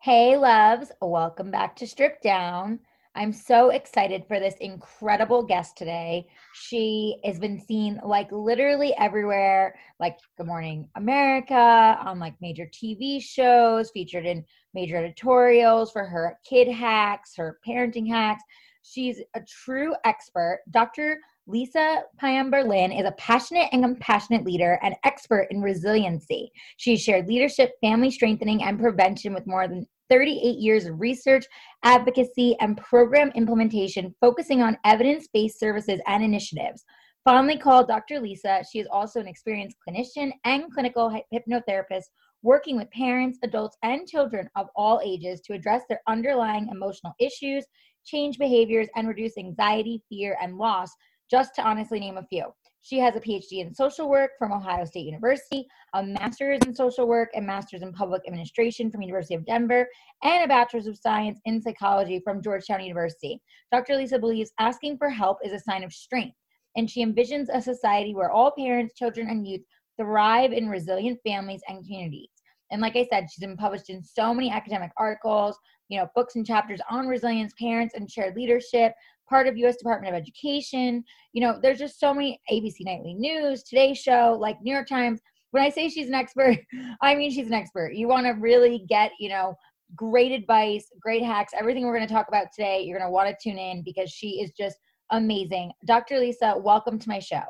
Hey, loves, welcome back to Strip Down. I'm so excited for this incredible guest today. She has been seen like literally everywhere, like Good Morning America, on like major TV shows, featured in major editorials for her kid hacks, her parenting hacks. She's a true expert. Dr. Lisa Pion-Berlin is a passionate and compassionate leader and expert in resiliency. She's shared leadership, family strengthening, and prevention with more than 38 years of research, advocacy, and program implementation focusing on evidence based services and initiatives. Fondly called Dr. Lisa, she is also an experienced clinician and clinical hypnotherapist working with parents, adults, and children of all ages to address their underlying emotional issues, change behaviors, and reduce anxiety, fear, and loss just to honestly name a few. She has a PhD in social work from Ohio State University, a master's in social work and master's in public administration from University of Denver, and a bachelor's of science in psychology from Georgetown University. Dr. Lisa believes asking for help is a sign of strength, and she envisions a society where all parents, children, and youth thrive in resilient families and communities. And like I said, she's been published in so many academic articles, you know, books and chapters on resilience, parents, and shared leadership, part of US Department of Education. You know, there's just so many ABC Nightly News, Today Show, like New York Times. When I say she's an expert, I mean she's an expert. You want to really get, you know, great advice, great hacks, everything we're going to talk about today, you're going to want to tune in because she is just amazing. Dr. Lisa, welcome to my show.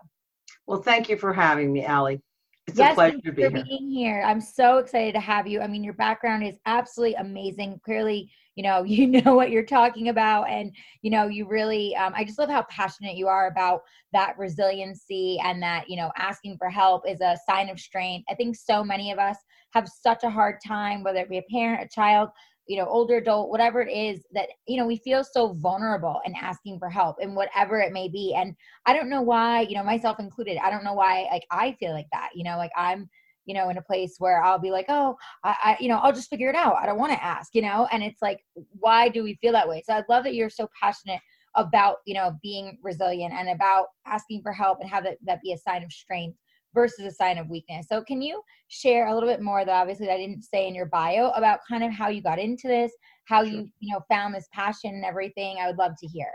Well, thank you for having me, Allie. It's yes, a pleasure to be for here. being here. I'm so excited to have you. I mean, your background is absolutely amazing. Clearly, you know, you know what you're talking about, and you know, you really. Um, I just love how passionate you are about that resiliency and that you know, asking for help is a sign of strength. I think so many of us have such a hard time, whether it be a parent, a child, you know older adult whatever it is that you know we feel so vulnerable and asking for help and whatever it may be. And i don't know why you know myself included i don't know why like i feel like that you know like i'm you know in a place where i'll be like oh i, I you know i'll just figure it out. I don't want to ask you know? And it's like why do we feel that way? So i love that you're so passionate about you know being resilient and about asking for help and have that, that be a sign of strength versus a sign of weakness. So can you share a little bit more, though obviously I didn't say in your bio, about kind of how you got into this, how sure. you, you know, found this passion and everything? I would love to hear.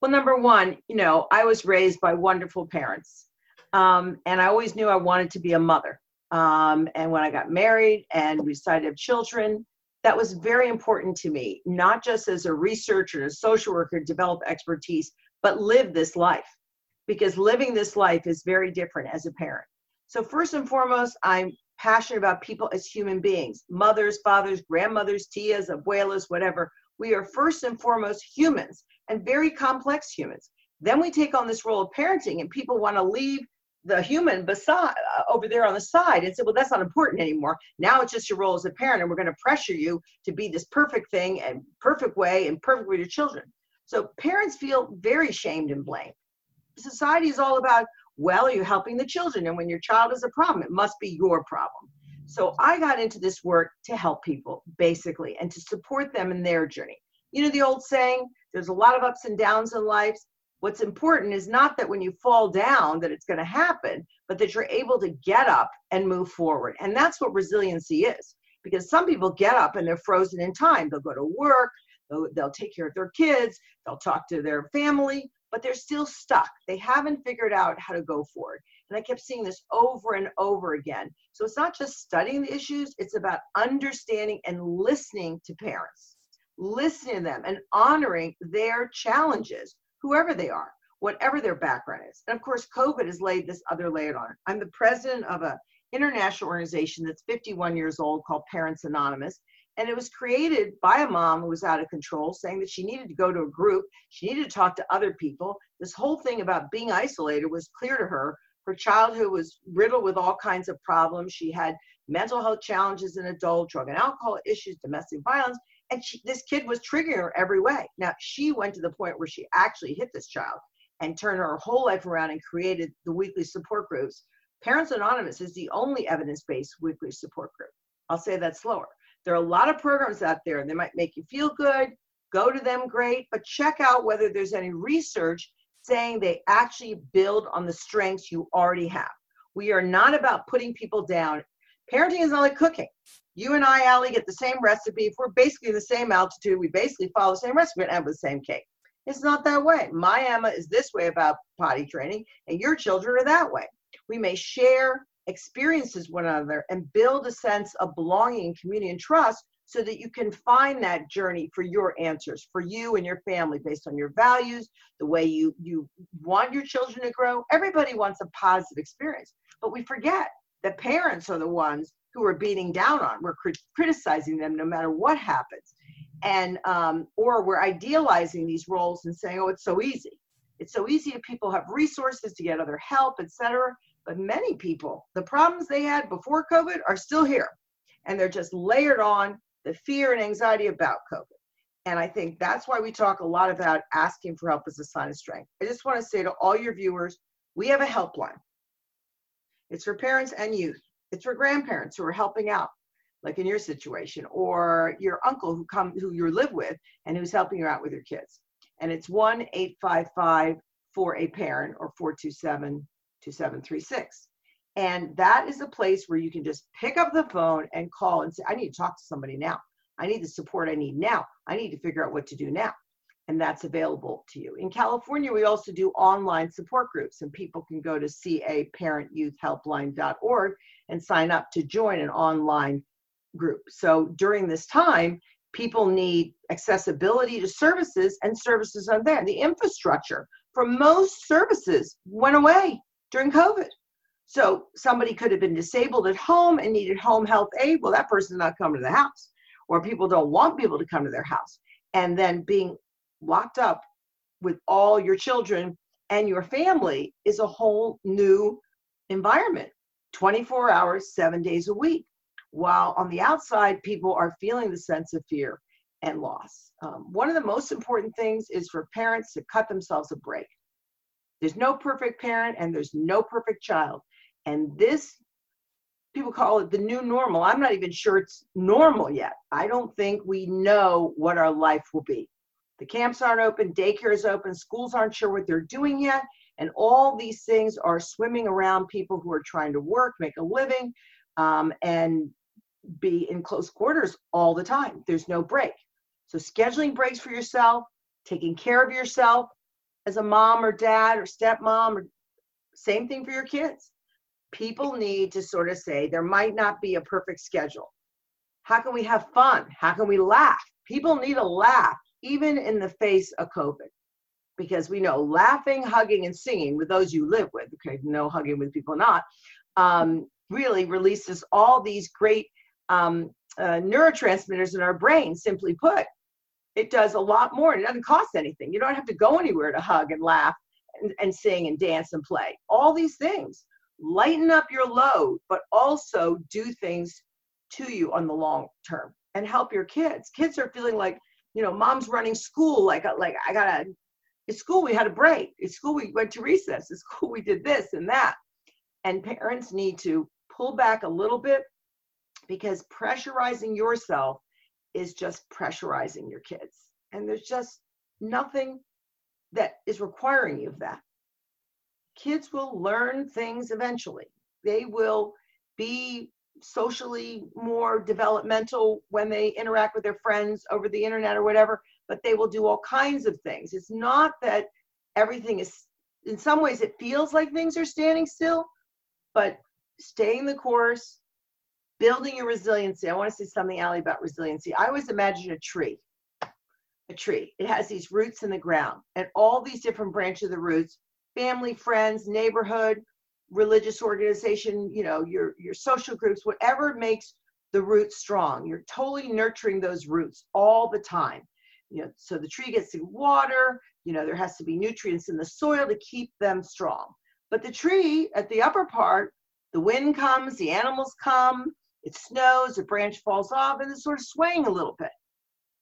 Well, number one, you know, I was raised by wonderful parents. Um, and I always knew I wanted to be a mother. Um, and when I got married and we decided to have children, that was very important to me, not just as a researcher, a social worker, develop expertise, but live this life because living this life is very different as a parent. So, first and foremost, I'm passionate about people as human beings mothers, fathers, grandmothers, tias, abuelas, whatever. We are first and foremost humans and very complex humans. Then we take on this role of parenting, and people want to leave the human beside uh, over there on the side and say, well, that's not important anymore. Now it's just your role as a parent, and we're going to pressure you to be this perfect thing and perfect way and perfect with your children. So parents feel very shamed and blamed society is all about well you're helping the children and when your child is a problem it must be your problem. So i got into this work to help people basically and to support them in their journey. You know the old saying there's a lot of ups and downs in life. What's important is not that when you fall down that it's going to happen but that you're able to get up and move forward. And that's what resiliency is because some people get up and they're frozen in time. They'll go to work they'll, they'll take care of their kids they'll talk to their family but they're still stuck. They haven't figured out how to go forward. And I kept seeing this over and over again. So it's not just studying the issues, it's about understanding and listening to parents, listening to them and honoring their challenges, whoever they are, whatever their background is. And of course, COVID has laid this other layer on it. I'm the president of a international organization that's 51 years old called Parents Anonymous. And it was created by a mom who was out of control, saying that she needed to go to a group, she needed to talk to other people. This whole thing about being isolated was clear to her. Her childhood was riddled with all kinds of problems. She had mental health challenges in adult, drug and alcohol issues, domestic violence, and she, this kid was triggering her every way. Now, she went to the point where she actually hit this child and turned her whole life around and created the weekly support groups. Parents Anonymous is the only evidence based weekly support group. I'll say that slower. There are a lot of programs out there. They might make you feel good, go to them, great, but check out whether there's any research saying they actually build on the strengths you already have. We are not about putting people down. Parenting is not like cooking. You and I, Allie, get the same recipe. If we're basically the same altitude, we basically follow the same recipe and have the same cake. It's not that way. My Emma is this way about potty training, and your children are that way. We may share experiences one another and build a sense of belonging, community, and trust so that you can find that journey for your answers for you and your family based on your values the way you you want your children to grow. Everybody wants a positive experience but we forget that parents are the ones who are beating down on. We're crit- criticizing them no matter what happens. And um, or we're idealizing these roles and saying oh it's so easy. It's so easy if people have resources to get other help etc but many people the problems they had before covid are still here and they're just layered on the fear and anxiety about COVID. And I think that's why we talk a lot about asking for help as a sign of strength. I just want to say to all your viewers, we have a helpline. It's for parents and youth. It's for grandparents who are helping out, like in your situation, or your uncle who come who you live with and who's helping you out with your kids. And it's one eight five five for a parent or 427 2736. And that is a place where you can just pick up the phone and call and say, I need to talk to somebody now. I need the support I need now. I need to figure out what to do now. And that's available to you. In California, we also do online support groups, and people can go to caparentyouthhelpline.org and sign up to join an online group. So during this time, people need accessibility to services, and services are there. The infrastructure for most services went away during COVID. So somebody could have been disabled at home and needed home health aid. Well, that person's not coming to the house, or people don't want people to come to their house. And then being locked up with all your children and your family is a whole new environment 24 hours, seven days a week. While on the outside, people are feeling the sense of fear and loss. Um, one of the most important things is for parents to cut themselves a break. There's no perfect parent and there's no perfect child. And this, people call it the new normal. I'm not even sure it's normal yet. I don't think we know what our life will be. The camps aren't open, daycare is open, schools aren't sure what they're doing yet. And all these things are swimming around people who are trying to work, make a living, um, and be in close quarters all the time. There's no break. So, scheduling breaks for yourself, taking care of yourself as a mom or dad or stepmom, or same thing for your kids people need to sort of say there might not be a perfect schedule. How can we have fun? How can we laugh? People need a laugh, even in the face of COVID, because we know laughing, hugging, and singing with those you live with, okay, no hugging with people not, um, really releases all these great um, uh, neurotransmitters in our brain, simply put. It does a lot more. And it doesn't cost anything. You don't have to go anywhere to hug and laugh and, and sing and dance and play. All these things lighten up your load, but also do things to you on the long term and help your kids. Kids are feeling like, you know, mom's running school. Like, uh, like I gotta. At school we had a break. At school we went to recess. At school we did this and that. And parents need to pull back a little bit because pressurizing yourself is just pressurizing your kids. And there's just nothing that is requiring you of that kids will learn things eventually. They will be socially more developmental when they interact with their friends over the internet or whatever, but they will do all kinds of things. It's not that everything is, in some ways, it feels like things are standing still, but staying the course, building your resiliency. I want to say something, Allie, about resiliency. I always imagine a tree. A tree. It has these roots in the ground, and all these different branches of the roots family, friends, neighborhood, religious organization, you know, your your social groups, whatever makes the roots strong. You're totally nurturing those roots all the time. You know, so the tree gets the water, you know, there has to be nutrients in the soil to keep them strong. But the tree at the upper part, the wind comes, the animals come, it snows, a branch falls off, and it's sort of swaying a little bit.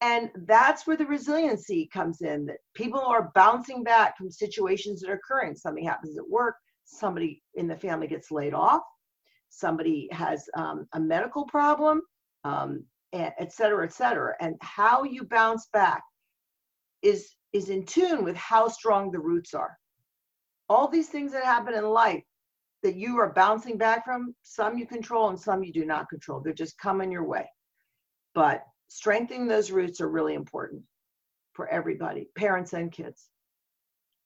And that's where the resiliency comes in that people are bouncing back from situations that are occurring. Something happens at work, somebody in the family gets laid off, somebody has um, a medical problem, um, et cetera, et cetera. And how you bounce back is, is in tune with how strong the roots are. All these things that happen in life that you are bouncing back from, some you control and some you do not control. They're just coming your way. But strengthening those roots are really important for everybody, parents and kids.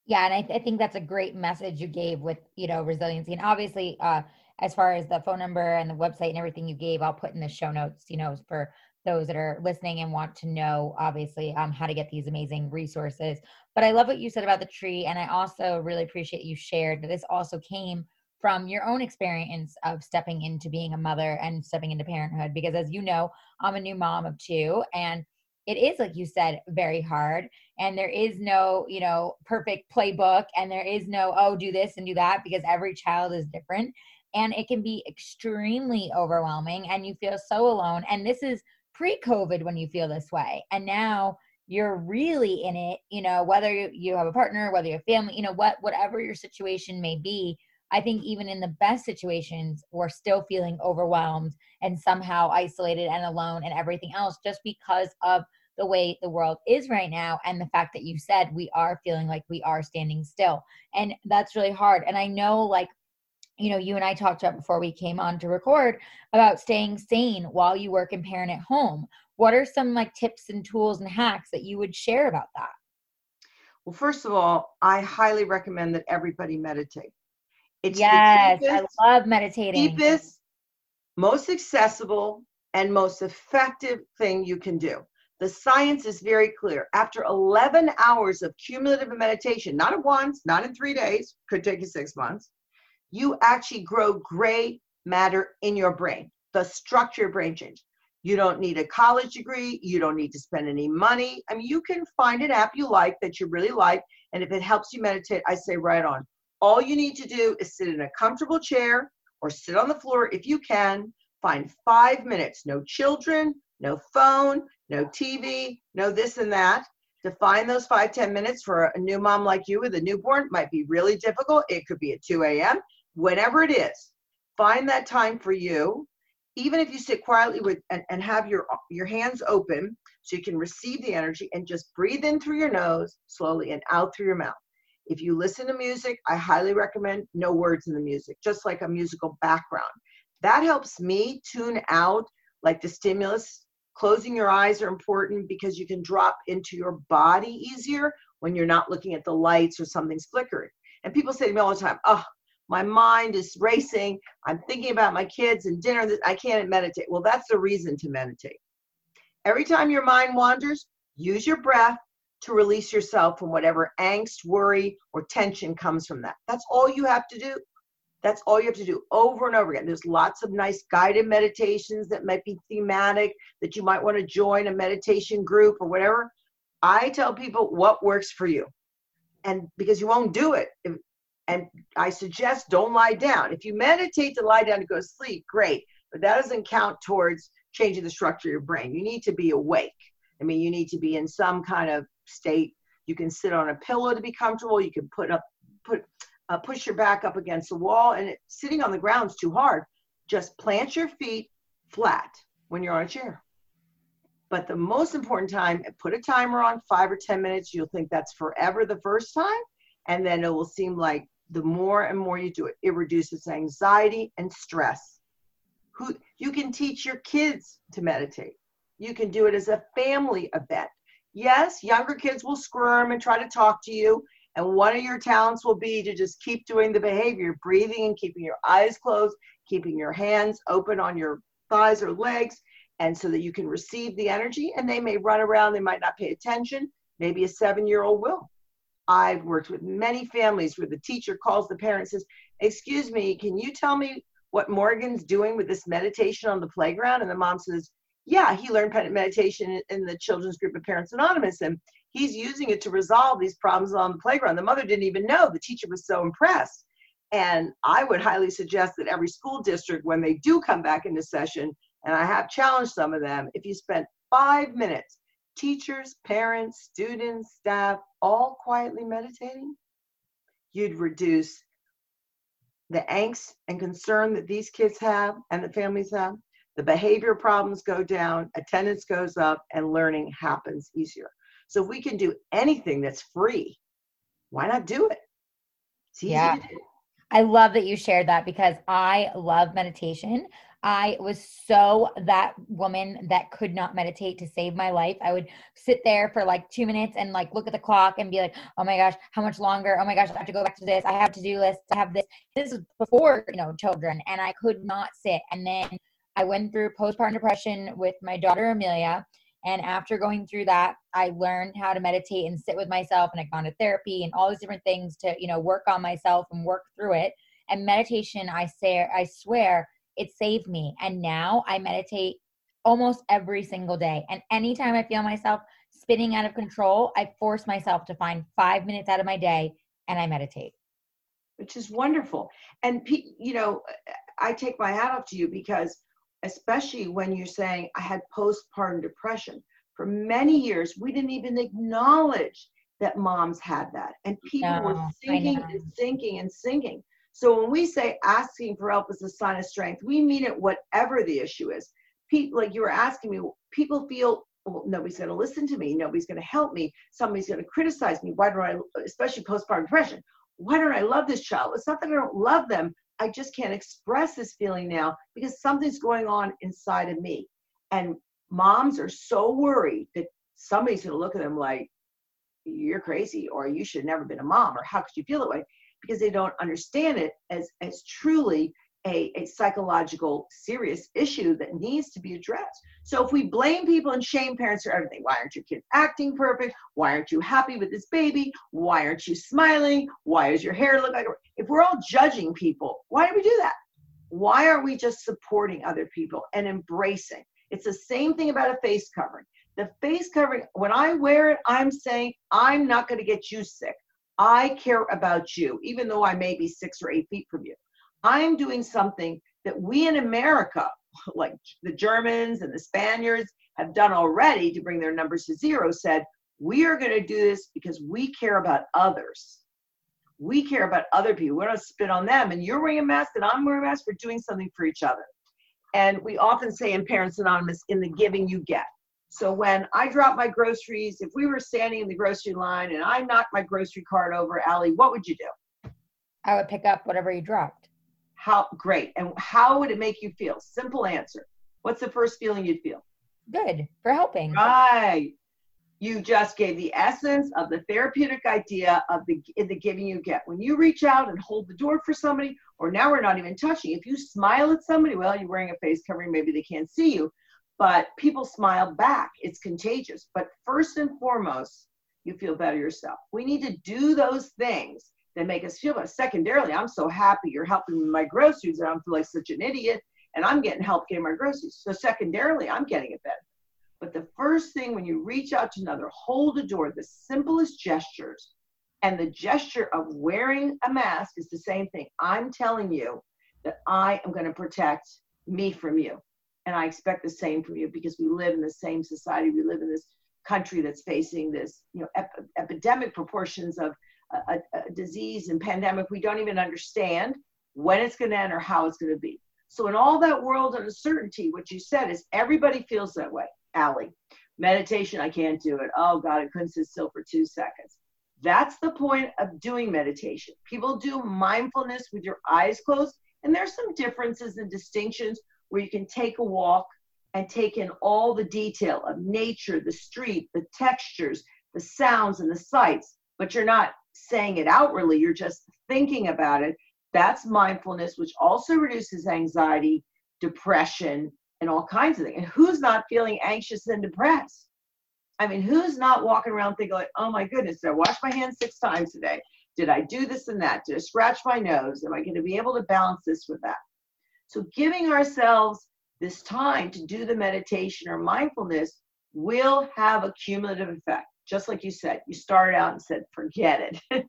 Yeah, and I, th- I think that's a great message you gave with you know resiliency, and obviously, uh, as far as the phone number and the website and everything you gave, I'll put in the show notes. You know, for those that are listening and want to know, obviously, um, how to get these amazing resources. But I love what you said about the tree, and I also really appreciate you shared that this also came from your own experience of stepping into being a mother and stepping into parenthood because as you know i'm a new mom of two and it is like you said very hard and there is no you know perfect playbook and there is no oh do this and do that because every child is different and it can be extremely overwhelming and you feel so alone and this is pre-covid when you feel this way and now you're really in it you know whether you have a partner whether you have family you know what whatever your situation may be I think even in the best situations, we're still feeling overwhelmed and somehow isolated and alone and everything else just because of the way the world is right now and the fact that you said we are feeling like we are standing still. And that's really hard. And I know, like, you know, you and I talked about before we came on to record about staying sane while you work and parent at home. What are some like tips and tools and hacks that you would share about that? Well, first of all, I highly recommend that everybody meditate. It's yes, cheapest, I love meditating. Deepest, most accessible, and most effective thing you can do. The science is very clear. After 11 hours of cumulative meditation, not at once, not in three days, could take you six months, you actually grow gray matter in your brain. The structure of brain change. You don't need a college degree. You don't need to spend any money. I mean, you can find an app you like that you really like. And if it helps you meditate, I say right on. All you need to do is sit in a comfortable chair or sit on the floor if you can. Find five minutes, no children, no phone, no TV, no this and that. To find those five ten minutes for a new mom like you with a newborn might be really difficult. It could be at 2 a.m., whenever it is. Find that time for you. Even if you sit quietly with and, and have your your hands open so you can receive the energy and just breathe in through your nose slowly and out through your mouth. If you listen to music, I highly recommend no words in the music, just like a musical background. That helps me tune out like the stimulus. Closing your eyes are important because you can drop into your body easier when you're not looking at the lights or something's flickering. And people say to me all the time, oh, my mind is racing. I'm thinking about my kids and dinner. I can't meditate. Well, that's the reason to meditate. Every time your mind wanders, use your breath to release yourself from whatever angst, worry, or tension comes from that. That's all you have to do. That's all you have to do over and over again. There's lots of nice guided meditations that might be thematic, that you might want to join a meditation group or whatever. I tell people what works for you. And because you won't do it. And I suggest don't lie down. If you meditate to lie down to go to sleep, great. But that doesn't count towards changing the structure of your brain. You need to be awake. I mean, you need to be in some kind of state. You can sit on a pillow to be comfortable. You can put up, put, uh, push your back up against the wall, and it, sitting on the ground is too hard. Just plant your feet flat when you're on a chair. But the most important time, put a timer on five or 10 minutes. You'll think that's forever the first time. And then it will seem like the more and more you do it, it reduces anxiety and stress. Who, you can teach your kids to meditate. You can do it as a family event. Yes, younger kids will squirm and try to talk to you. And one of your talents will be to just keep doing the behavior, breathing and keeping your eyes closed, keeping your hands open on your thighs or legs, and so that you can receive the energy. And they may run around, they might not pay attention. Maybe a seven year old will. I've worked with many families where the teacher calls the parent and says, Excuse me, can you tell me what Morgan's doing with this meditation on the playground? And the mom says, yeah, he learned meditation in the children's group of Parents Anonymous, and he's using it to resolve these problems on the playground. The mother didn't even know. The teacher was so impressed. And I would highly suggest that every school district, when they do come back into session, and I have challenged some of them, if you spent five minutes, teachers, parents, students, staff, all quietly meditating, you'd reduce the angst and concern that these kids have and the families have the behavior problems go down, attendance goes up, and learning happens easier. So if we can do anything that's free, why not do it? yeah. I love that you shared that because I love meditation. I was so that woman that could not meditate to save my life. I would sit there for like two minutes and like look at the clock and be like, oh my gosh, how much longer? Oh my gosh, I have to go back to this. I have to do this. I have this. This is before, you know, children. And I could not sit. And then I went through postpartum depression with my daughter, Amelia. And after going through that, I learned how to meditate and sit with myself and I've gone to therapy and all these different things to, you know, work on myself and work through it. And meditation, I say I swear, it saved me. And now I meditate almost every single day. And anytime I feel myself spinning out of control, I force myself to find five minutes out of my day and I meditate. Which is wonderful. And, you know, I take my hat off to you because, especially when you're saying I had postpartum depression, for many years, we didn't even acknowledge that moms had that. And people no, were sinking and sinking and sinking. So when we say asking for help is a sign of strength, we mean it whatever the issue is. People, like you were asking me, people feel well, nobody's going to listen to me. Nobody's going to help me. Somebody's going to criticize me. Why don't I, especially postpartum depression, why don't I love this child? It's not that I don't love them. I just can't express this feeling now because something's going on inside of me. And moms are so worried that somebody's going to look at them like, you're crazy, or you should have never been a mom, or how could you feel that way? because they don't understand it as, as truly a, a psychological serious issue that needs to be addressed. So if we blame people and shame parents for everything, why aren't your kids acting perfect? Why aren't you happy with this baby? Why aren't you smiling? Why does your hair look like? If we're all judging people, why do we do that? Why are we just supporting other people and embracing? It's the same thing about a face covering. The face covering, when I wear it, I'm saying, I'm not going to get you sick. I care about you, even though I may be six or eight feet from you. I'm doing something that we in America, like the Germans and the Spaniards, have done already to bring their numbers to zero, said, we are going to do this because we care about others. We care about other people. We're going to spit on them. And you're wearing a mask and I'm wearing a mask. We're doing something for each other. And we often say in Parents Anonymous, in the giving you get. So when I drop my groceries, if we were standing in the grocery line and I knocked my grocery cart over, Allie, what would you do? I would pick up whatever you dropped. How great. And how would it make you feel? Simple answer. What's the first feeling you'd feel? Good for helping. Right. You just gave the essence of the therapeutic idea of the the giving you get. When you reach out and hold the door for somebody, or now we're not even touching. If you smile at somebody, well, you're wearing a face covering, maybe they can't see you but people smile back. It's contagious. But first and foremost, you feel better yourself. We need to do those things that make us feel better. Secondarily, I'm so happy you're helping me with my groceries and I don't feel like such an idiot and I'm getting help getting my groceries. So secondarily, I'm getting it better. But the first thing when you reach out to another, hold a door, the simplest gestures, and the gesture of wearing a mask is the same thing. I'm telling you that I am going to protect me from you. And I expect the same from you because we live in the same society. We live in this country that's facing this, you know, ep- epidemic proportions of a, a, disease and pandemic. We don't even understand when it's going to end or how it's going to be. So in all that world of uncertainty, what you said is everybody feels that way. Allie, meditation, I can't do it. Oh God, I couldn't sit still for two seconds. That's the point of doing meditation. People do mindfulness with your eyes closed, and there's some differences and distinctions where you can take a walk and take in all the detail of nature, the street, the textures, the sounds, and the sights, but you're not saying it outwardly, you're just thinking about it. That's mindfulness, which also reduces anxiety, depression, and all kinds of things. And who's not feeling anxious and depressed? I mean, who's not walking around thinking like, oh my goodness, did I wash my hands six times today? Did I do this and that? Did I scratch my nose? Am I going to be able to balance this with that? So giving ourselves this time to do the meditation or mindfulness will have a cumulative effect. Just like you said, you started out and said, forget it.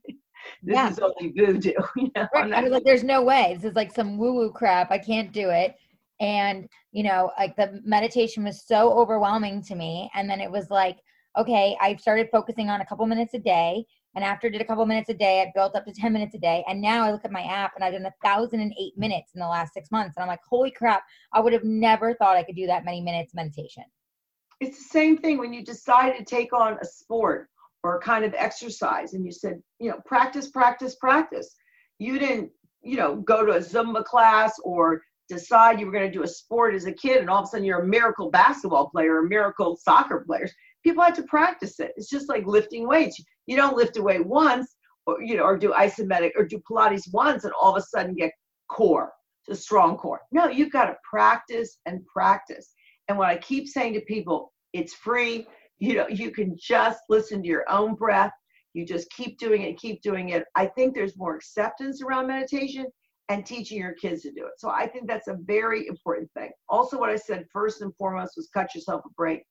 this yeah. is only voodoo. You know? right. I was like, there's no way. This is like some woo-woo crap. I can't do it. And, you know, like the meditation was so overwhelming to me. And then it was like, okay, I started focusing on a couple minutes a day. And after I did a couple minutes a day, I built up to 10 minutes a day. And now I look at my app and I've done a thousand and eight minutes in the last six months. And I'm like, holy crap, I would have never thought I could do that many minutes meditation. It's the same thing when you decide to take on a sport or a kind of exercise and you said, you know, practice, practice, practice. You didn't you know, go to a Zumba class or decide you were going to do a sport as a kid and all of a sudden you're a miracle basketball player or a miracle soccer player. People had to practice it. It's just like lifting weights. You don't lift a weight once or you know, or do isometric or do Pilates once and all of a sudden get core, to strong core. No, you've got to practice and practice. And what I keep saying to people, it's free. You know, you can just listen to your own breath. You just keep doing it, keep doing it. I think there's more acceptance around meditation and teaching your kids to do it. So I think that's a very important thing. Also, what I said first and foremost was cut yourself a break.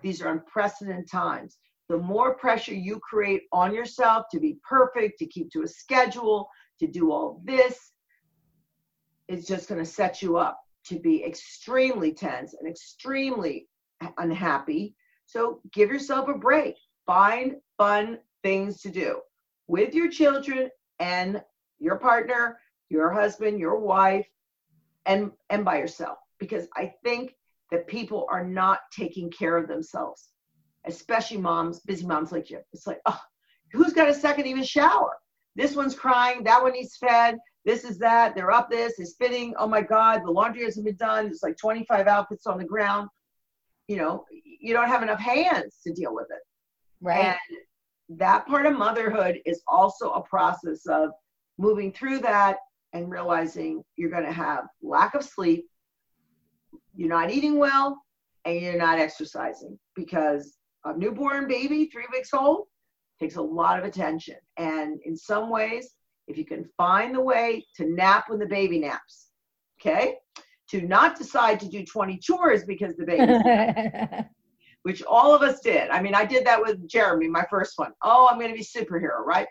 These are unprecedented times. The more pressure you create on yourself to be perfect, to keep to a schedule, to do all this, is just going to set you up to be extremely tense and extremely unhappy. So give yourself a break. Find fun things to do with your children and your partner, your husband, your wife, and and by yourself. Because I think that people are not taking care of themselves, especially moms, busy moms like you. It's like, oh, who's got a second even shower? This one's crying, that one needs fed, this is that, they're up this, they're spitting. Oh my God, the laundry hasn't been done. There's like 25 outfits on the ground. You know, you don't have enough hands to deal with it. Right. And that part of motherhood is also a process of moving through that and realizing you're going to have lack of sleep, you're not eating well, and you're not exercising because a newborn baby, three weeks old, takes a lot of attention. And in some ways, if you can find the way to nap when the baby naps, okay? To not decide to do 20 chores because the baby, which all of us did. I mean, I did that with Jeremy, my first one. Oh, I'm going to be superhero, right?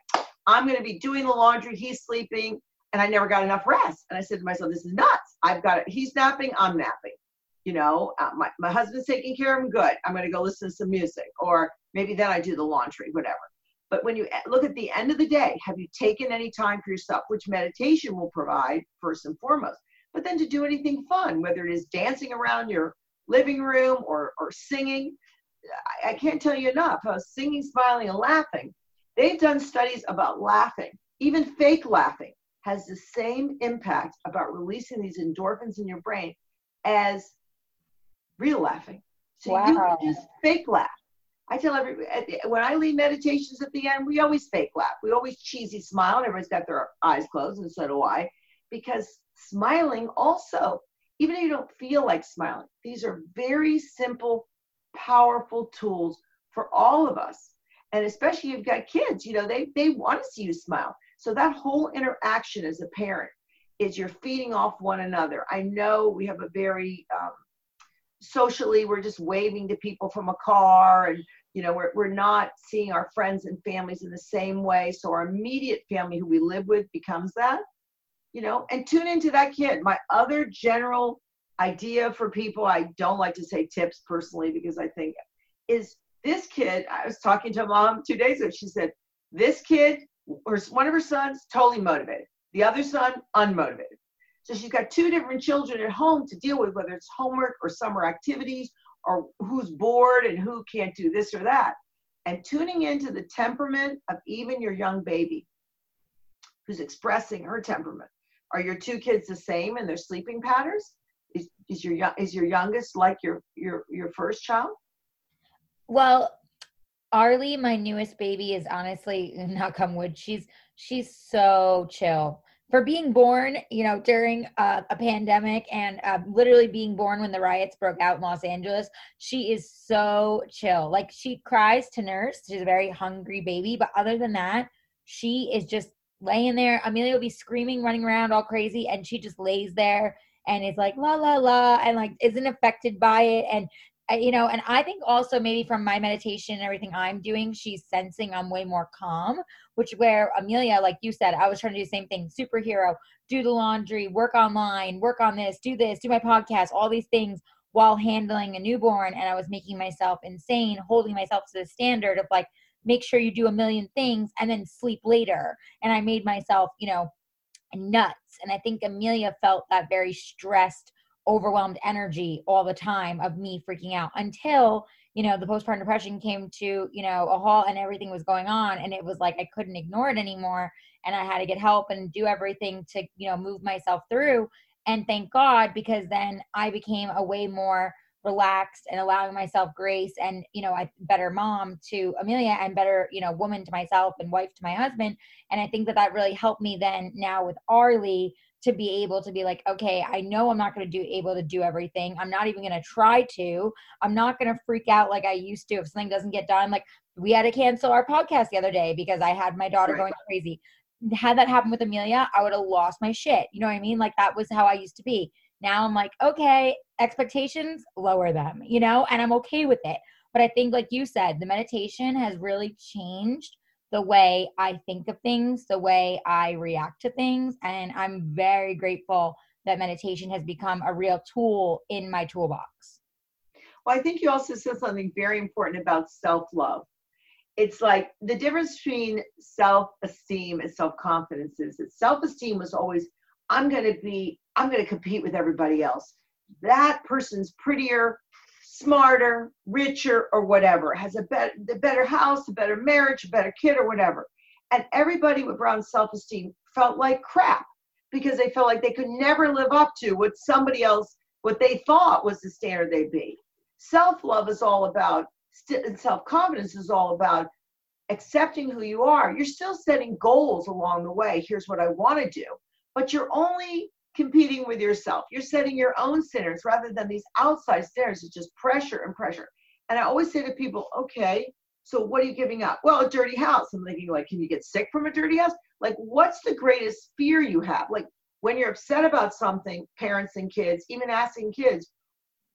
I'm going to be doing the laundry. He's sleeping, and I never got enough rest. And I said to myself, this is nuts. I've got it. He's napping. I'm napping. You know, uh, my, my husband's taking care of him. Good. I'm going to go listen to some music, or maybe then I do the laundry, whatever. But when you eh, look at the end of the day, have you taken any time for yourself, which meditation will provide first and foremost, but then to do anything fun, whether it is dancing around your living room or, or singing. I, I can't tell you enough how singing, smiling, and laughing. They've done studies about laughing, even fake laughing has the same impact about releasing these endorphins in your brain as real laughing. So wow. you can just fake laugh. I tell everybody when I lead meditations at the end, we always fake laugh. We always cheesy smile, and everyone's got their eyes closed, and so do I, because smiling also, even if you don't feel like smiling, these are very simple, powerful tools for all of us. And especially if you've got kids, you know, they, they want to see you smile. So that whole interaction as a parent is you're feeding off one another. I know we have a very um, socially we're just waving to people from a car and you know we're, we're not seeing our friends and families in the same way. So our immediate family who we live with becomes that you know and tune into that kid. My other general idea for people i don't like to say tips personally because i think is this kid i was talking to a mom two days ago she said this kid or one of her sons totally motivated. The other son unmotivated so she's got two different children at home to deal with, whether it's homework or summer activities or who's bored and who can't do this or that. And tuning into the temperament of even your young baby who's expressing her temperament. Are your two kids the same in their sleeping patterns? Is, is your is your youngest like your your your first child? Well, Arlie, my newest baby, is honestly not come wood. She's she's so chill for being born, you know, during a pandemic and uh, literally being born when the riots broke out in Los Angeles, she is so chill. Like she cries to nurse. She's a very hungry baby, but other than that, she is just laying there. Amelia will be screaming, running around all crazy, and she just lays there and is like la la la and like isn't affected by it and you know and i think also maybe from my meditation and everything i'm doing she's sensing i'm way more calm which where amelia like you said i was trying to do the same thing superhero do the laundry work online work on this do this do my podcast all these things while handling a newborn. And i was making myself insane holding myself to the standard of like make sure you do a million things and then sleep later. And i made myself you know nuts. And i think amelia felt that very stressed overwhelmed energy all the time of me freaking out until you know, the postpartum depression came to, you know, a halt and everything was going on. And it was like I couldn't ignore it anymore. And I had to get help and do everything to, you know, move myself through. And thank God, because then I became a way more relaxed and allowing myself grace and you know a better mom to amelia and better you know woman to myself and wife to my husband and i think that that really helped me then now with arlie to be able to be like okay i know i'm not going to do able to do everything. I'm not even going to try to. I'm not going to freak out like i used to if something doesn't get done. Like we had to cancel our podcast the other day because i had my daughter going crazy. Had that happen with amelia i would have lost my shit. You know what i mean? Like that was how i used to be. Now i'm like okay expectations lower them you know? And i'm okay with it. But i think like you said the meditation has really changed the way I think of things, the way I react to things. And I'm very grateful that meditation has become a real tool in my toolbox. Well, I think you also said something very important about self love. It's like the difference between self esteem and self confidence is that self esteem was always, I'm going to be, I'm going to compete with everybody else. That person's prettier, smarter, richer, or whatever, has a better, the better house, a better marriage, a better kid, or whatever. And everybody with Brown self-esteem felt like crap because they felt like they could never live up to what somebody else, what they thought was the standard they'd be. Self-love is all about, and self-confidence is all about accepting who you are. You're still setting goals along the way. Here's what I want to do, but you're only competing with yourself. You're setting your own standards rather than these outside standards. It's just pressure and pressure. And I always say to people, okay, so what are you giving up? Well, a dirty house. I'm thinking, like, can you get sick from a dirty house? Like, what's the greatest fear you have? Like, when you're upset about something, parents and kids, even asking kids,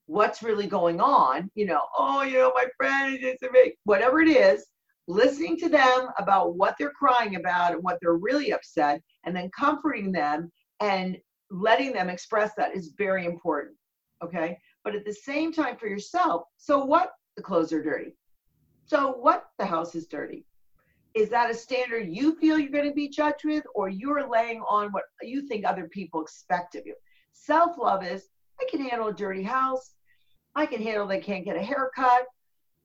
what's really going on? You know, oh, you know, my friend is whatever it is, listening to them about what they're crying about and what they're really upset, and then comforting them and letting them express that is very important. Okay. But at the same time, for yourself, so what? The clothes are dirty. So what? The house is dirty. Is that a standard you feel you're going to be judged with, or you're laying on what you think other people expect of you? Self love is I can handle a dirty house. I can handle they can't get a haircut.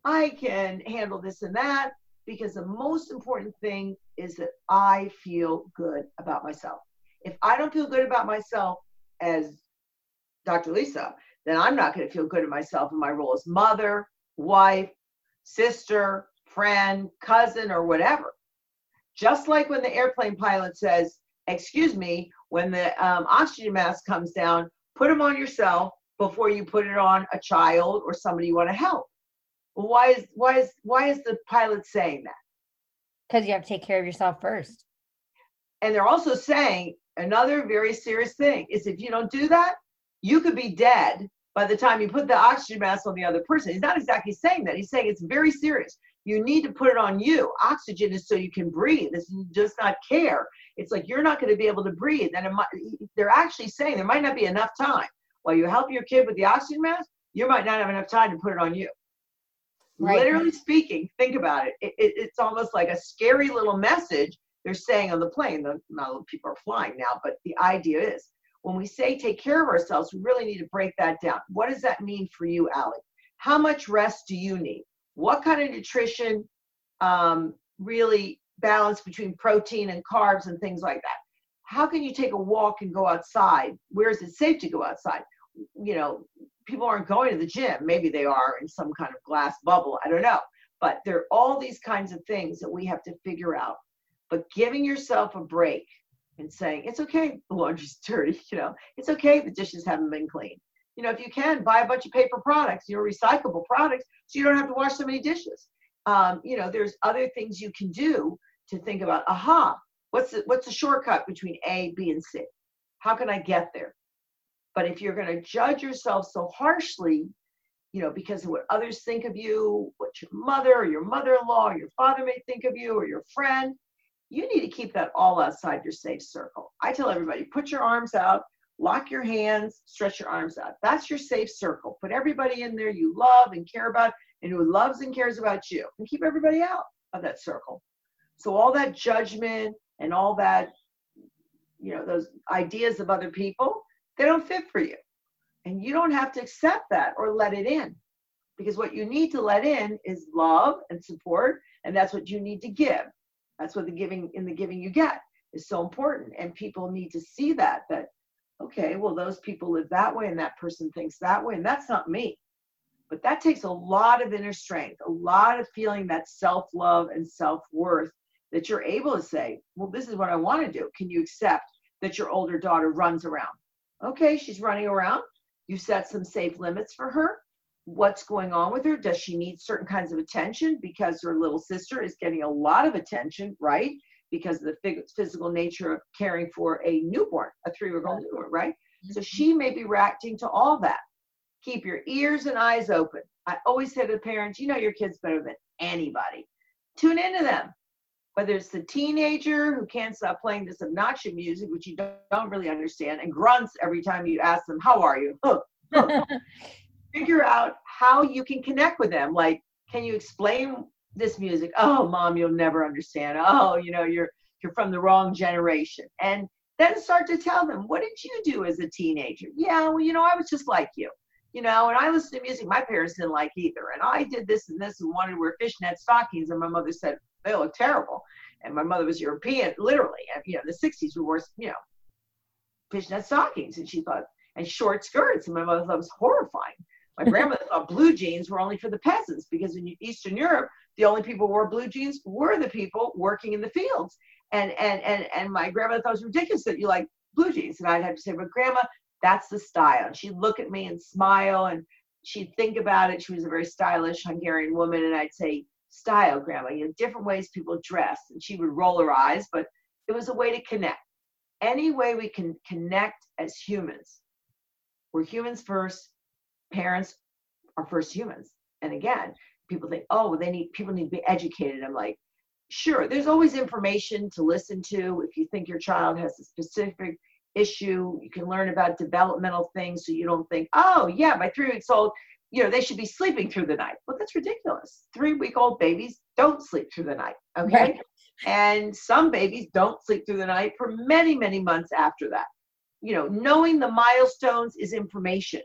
I can handle this and that because the most important thing is that I feel good about myself if I don't feel good about myself as Dr. Lisa, then I'm not going to feel good at myself in my role as mother, wife, sister, friend, cousin, or whatever. Just like when the airplane pilot says, Excuse me, when the um, oxygen mask comes down, put them on yourself before you put it on a child or somebody you want to help. Well, why is why is why is the pilot saying that? Because you have to take care of yourself first. And they're also saying another very serious thing is if you don't do that, you could be dead by the time you put the oxygen mask on the other person. He's not exactly saying that. He's saying it's very serious. You need to put it on you. Oxygen is so you can breathe. It's just not care. It's like you're not going to be able to breathe. And might, they're actually saying there might not be enough time. While you help your kid with the oxygen mask, you might not have enough time to put it on you. Right. Literally speaking, think about it. It, it. It's almost like a scary little message they're staying on the plane. Not people are flying now, but the idea is when we say take care of ourselves, we really need to break that down. What does that mean for you, Allie? How much rest do you need? What kind of nutrition um, really balance between protein and carbs and things like that? How can you take a walk and go outside? Where is it safe to go outside? You know, people aren't going to the gym. Maybe they are in some kind of glass bubble. I don't know. But there are all these kinds of things that we have to figure out but giving yourself a break and saying it's okay the laundry's dirty you know it's okay the dishes haven't been cleaned. You know if you can buy a bunch of paper products you know recyclable products so you don't have to wash so many dishes. Um, you know there's other things you can do to think about aha what's the, what's the shortcut between a b and c? How can i get there? But if you're going to judge yourself so harshly you know because of what others think of you what your mother or your mother-in-law or your father may think of you or your friend you need to keep that all outside your safe circle. I tell everybody, put your arms out, lock your hands, stretch your arms out. That's your safe circle. Put everybody in there you love and care about and who loves and cares about you and keep everybody out of that circle. So all that judgment and all that, you know, those ideas of other people, they don't fit for you. And you don't have to accept that or let it in because what you need to let in is love and support and that's what you need to give that's what the giving in the giving you get is so important. And people need to see that that okay well those people live that way and that person thinks that way and that's not me. But that takes a lot of inner strength a lot of feeling that self-love and self-worth that you're able to say well this is what i want to do. Can you accept that your older daughter runs around? Okay she's running around. You set some safe limits for her what's going on with her. Does she need certain kinds of attention because her little sister is getting a lot of attention, right? Because of the physical nature of caring for a newborn, a three year old newborn, right? So mm-hmm. she may be reacting to all that. Keep your ears and eyes open. I always say to the parents, you know your kids better than anybody. Tune into them. Whether it's the teenager who can't stop playing this obnoxious music, which you don't, don't really understand, and grunts every time you ask them, How are you? figure out how you can connect with them. Like, can you explain this music? Oh, mom, you'll never understand. Oh, you know, you're you're from the wrong generation. And then start to tell them, what did you do as a teenager? Yeah, well, you know, I was just like you. You know, and I listened to music my parents didn't like either. And I did this and this and wanted to wear fishnet stockings. And my mother said, they look terrible. And my mother was European, literally. And, you know, the 60s, we wore, you know, fishnet stockings. And she thought, and short skirts. And my mother thought it was horrifying. My grandmother thought blue jeans were only for the peasants because in Eastern Europe, the only people who wore blue jeans were the people working in the fields. And and and and my grandmother thought it was ridiculous that you like blue jeans. And I'd have to say, but grandma, that's the style. And she'd look at me and smile and she'd think about it. She was a very stylish Hungarian woman. And I'd say, style, grandma, you know, different ways people dress. And she would roll her eyes, but it was a way to connect. Any way we can connect as humans. We're humans first, parents are first humans. And again, people think, oh, they need people need to be educated. I'm like, sure, there's always information to listen to. If you think your child has a specific issue, you can learn about developmental things so you don't think, oh yeah, by three weeks old, you know, they should be sleeping through the night. Well, that's ridiculous. Three week old babies don't sleep through the night. Okay. Right. And some babies don't sleep through the night for many, many months after that. You know, knowing the milestones is information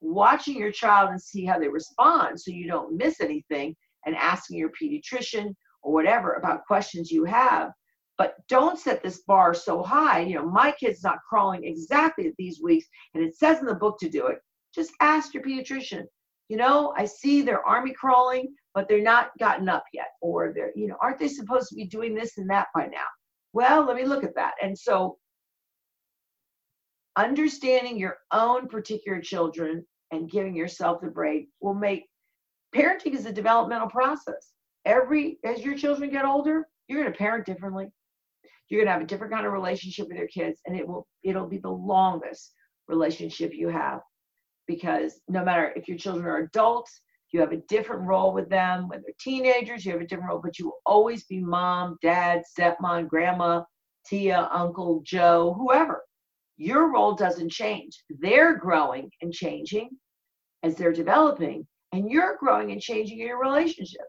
watching your child and see how they respond so you don't miss anything and asking your pediatrician or whatever about questions you have. But don't set this bar so high. You know my kid's not crawling exactly at these weeks and it says in the book to do it. Just ask your pediatrician. You know i see they're army crawling but they're not gotten up yet or they're you know aren't they supposed to be doing this and that by now? Well let me look at that. And so understanding your own particular children and giving yourself the break will make parenting is a developmental process. Every as your children get older, you're going to parent differently. You're going to have a different kind of relationship with your kids, and it will it'll be the longest relationship you have because no matter if your children are adults, you have a different role with them. When they're teenagers, you have a different role, but you will always be mom, dad, stepmom, grandma, Tia, Uncle Joe, whoever your role doesn't change. They're growing and changing as they're developing, and you're growing and changing in your relationship.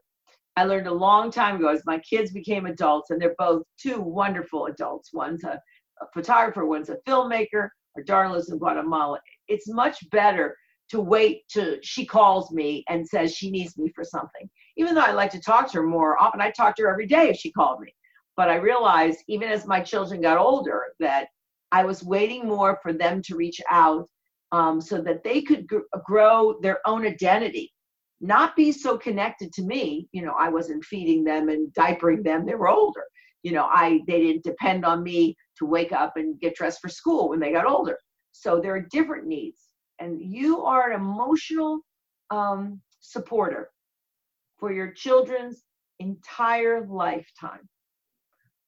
I learned a long time ago as my kids became adults, and they're both two wonderful adults. One's a, a photographer, one's a filmmaker. or lives in Guatemala. It's much better to wait till she calls me and says she needs me for something. Even though I like to talk to her more often, I talk to her every day if she called me. But I realized even as my children got older that I was waiting more for them to reach out um, so that they could gr- grow their own identity, not be so connected to me. You know, I wasn't feeding them and diapering them; they were older. You know, I they didn't depend on me to wake up and get dressed for school when they got older. So there are different needs, and you are an emotional um, supporter for your children's entire lifetime.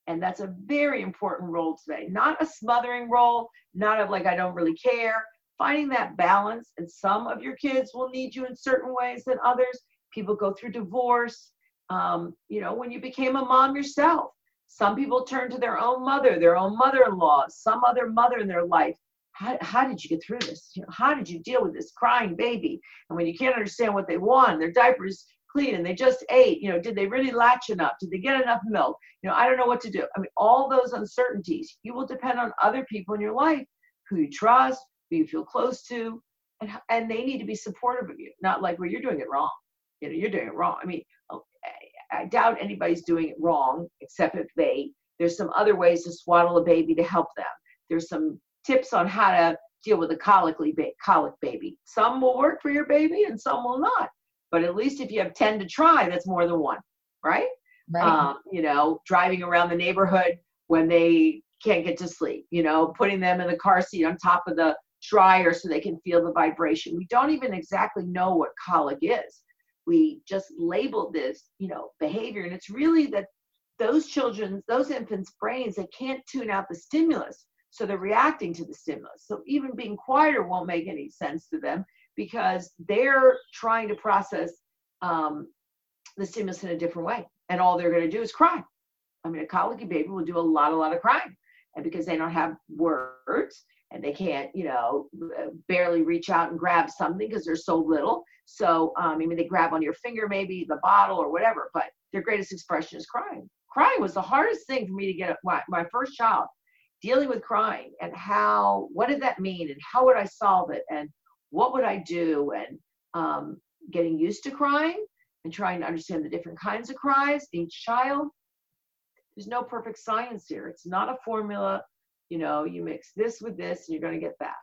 And that's a very important role today. Not a smothering role, not of like, I don't really care. Finding that balance. And some of your kids will need you in certain ways than others. People go through divorce. Um, you know, when you became a mom yourself, some people turn to their own mother, their own mother in law, some other mother in their life. How, how did you get through this? You know, how did you deal with this crying baby? And when you can't understand what they want, their diapers clean and they just ate you know did they really latch enough did they get enough milk you know i don't know what to do i mean all those uncertainties you will depend on other people in your life who you trust who you feel close to and, and they need to be supportive of you not like well you're doing it wrong you know, you're doing it wrong. I mean, oh, I doubt anybody's doing it wrong, except if they, there's some other ways to swaddle a baby to help them. There's some tips on how to deal with a colic baby. Some will work for your baby and some will not. But at least if you have 10 to try, that's more than one, right? Right. Um, you know, driving around the neighborhood when they can't get to sleep, you know, putting them in the car seat on top of the dryer so they can feel the vibration. We don't even exactly know what colic is. We just labeled this, you know, behavior. And it's really that those children's, those infants' brains, they can't tune out the stimulus. So they're reacting to the stimulus. So even being quieter won't make any sense to them because they're trying to process um, the stimulus in a different way. And all they're going to do is cry. I mean, a colicky baby will do a lot, a lot of crying. And because they don't have words and they can't, you know, barely reach out and grab something because they're so little. So, um, I mean, they grab on your finger, maybe the bottle or whatever, but their greatest expression is crying. Crying was the hardest thing for me to get my, my first child dealing with crying and how, what did that mean and how would I solve it and what would I do and um, getting used to crying and trying to understand the different kinds of cries, each child. There's no perfect science here. It's not a formula. You know, you mix this with this and you're going to get that.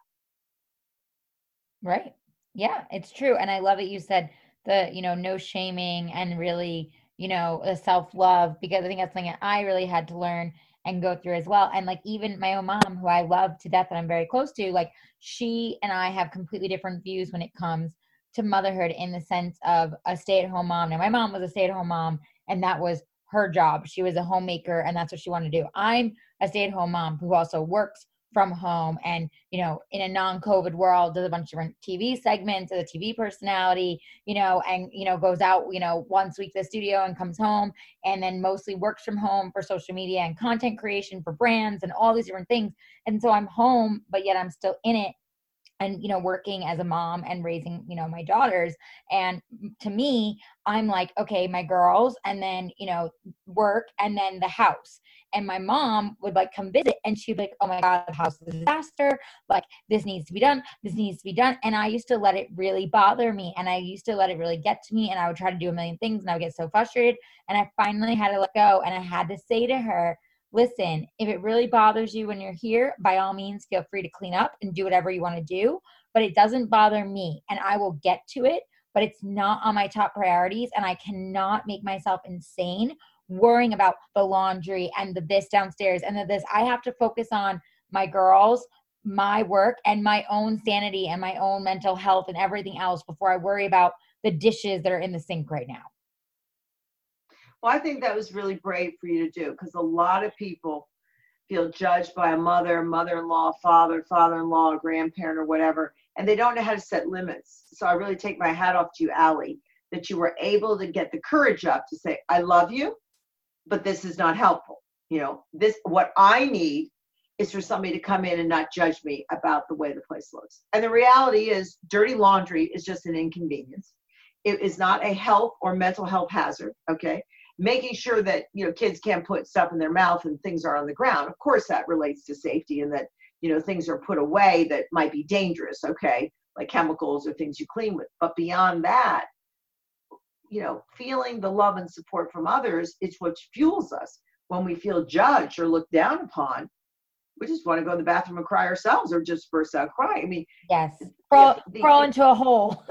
Right. Yeah, it's true. And I love that you said the, you know, no shaming and really, you know, the self love, because I think that's something that I really had to learn and go through as well. And like even my own mom, who I love to death and I'm very close to, like she and I have completely different views when it comes to motherhood in the sense of a stay at home mom. Now, my mom was a stay at home mom, and that was her job. She was a homemaker, and that's what she wanted to do. I'm a stay at home mom who also works from home and you know in a non-covid world does a bunch of different tv segments as a tv personality you know and you know goes out you know once a week to the studio and comes home and then mostly works from home for social media and content creation for brands and all these different things. And so i'm home but yet i'm still in it and you know working as a mom and raising you know my daughters. And to me i'm like okay my girls and then you know work and then the house and my mom would like come visit and she'd be like oh my god the house is a disaster like this needs to be done this needs to be done and i used to let it really bother me and i used to let it really get to me and i would try to do a million things and i would get so frustrated and i finally had to let go and i had to say to her listen, if it really bothers you when you're here, by all means, feel free to clean up and do whatever you want to do. But it doesn't bother me, and I will get to it. But it's not on my top priorities, and I cannot make myself insane worrying about the laundry and the this downstairs and the this. I have to focus on my girls, my work, and my own sanity and my own mental health and everything else before I worry about the dishes that are in the sink right now. Well, I think that was really brave for you to do because a lot of people feel judged by a mother, mother in law, father, father in law, grandparent, or whatever, and they don't know how to set limits. So I really take my hat off to you, Allie, that you were able to get the courage up to say, I love you, but this is not helpful. You know, this, what I need is for somebody to come in and not judge me about the way the place looks. And the reality is, dirty laundry is just an inconvenience. It is not a health or mental health hazard, okay? making sure that you know kids can't put stuff in their mouth and things are on the ground of course that relates to safety and that you know things are put away that might be dangerous okay like chemicals or things you clean with but beyond that you know feeling the love and support from others is what fuels us when we feel judged or looked down upon we just want to go in the bathroom and cry ourselves or just burst out crying. I mean, yes, crawl, the, crawl into a hole.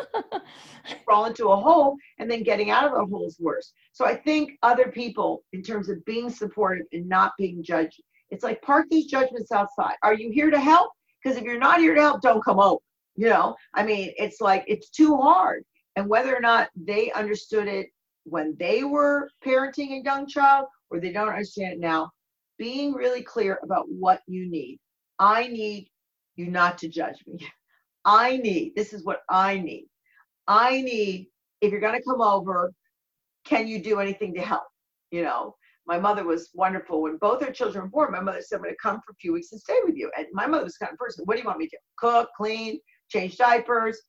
crawl into a hole, and then getting out of the hole is worse. So I think other people, in terms of being supportive and not being judged, it's like park these judgments outside. Are you here to help? Because if you're not here to help, don't come over. You know, I mean, it's like it's too hard. And whether or not they understood it when they were parenting a young child, or they don't understand it now, being really clear about what you need. I need you not to judge me. I need, this is what I need. I need, if you're going to come over, can you do anything to help? You know, my mother was wonderful. When both her children were born, my mother said, I'm going to come for a few weeks and stay with you. And my mother was kind of person, what do you want me to do? Cook, clean, change diapers.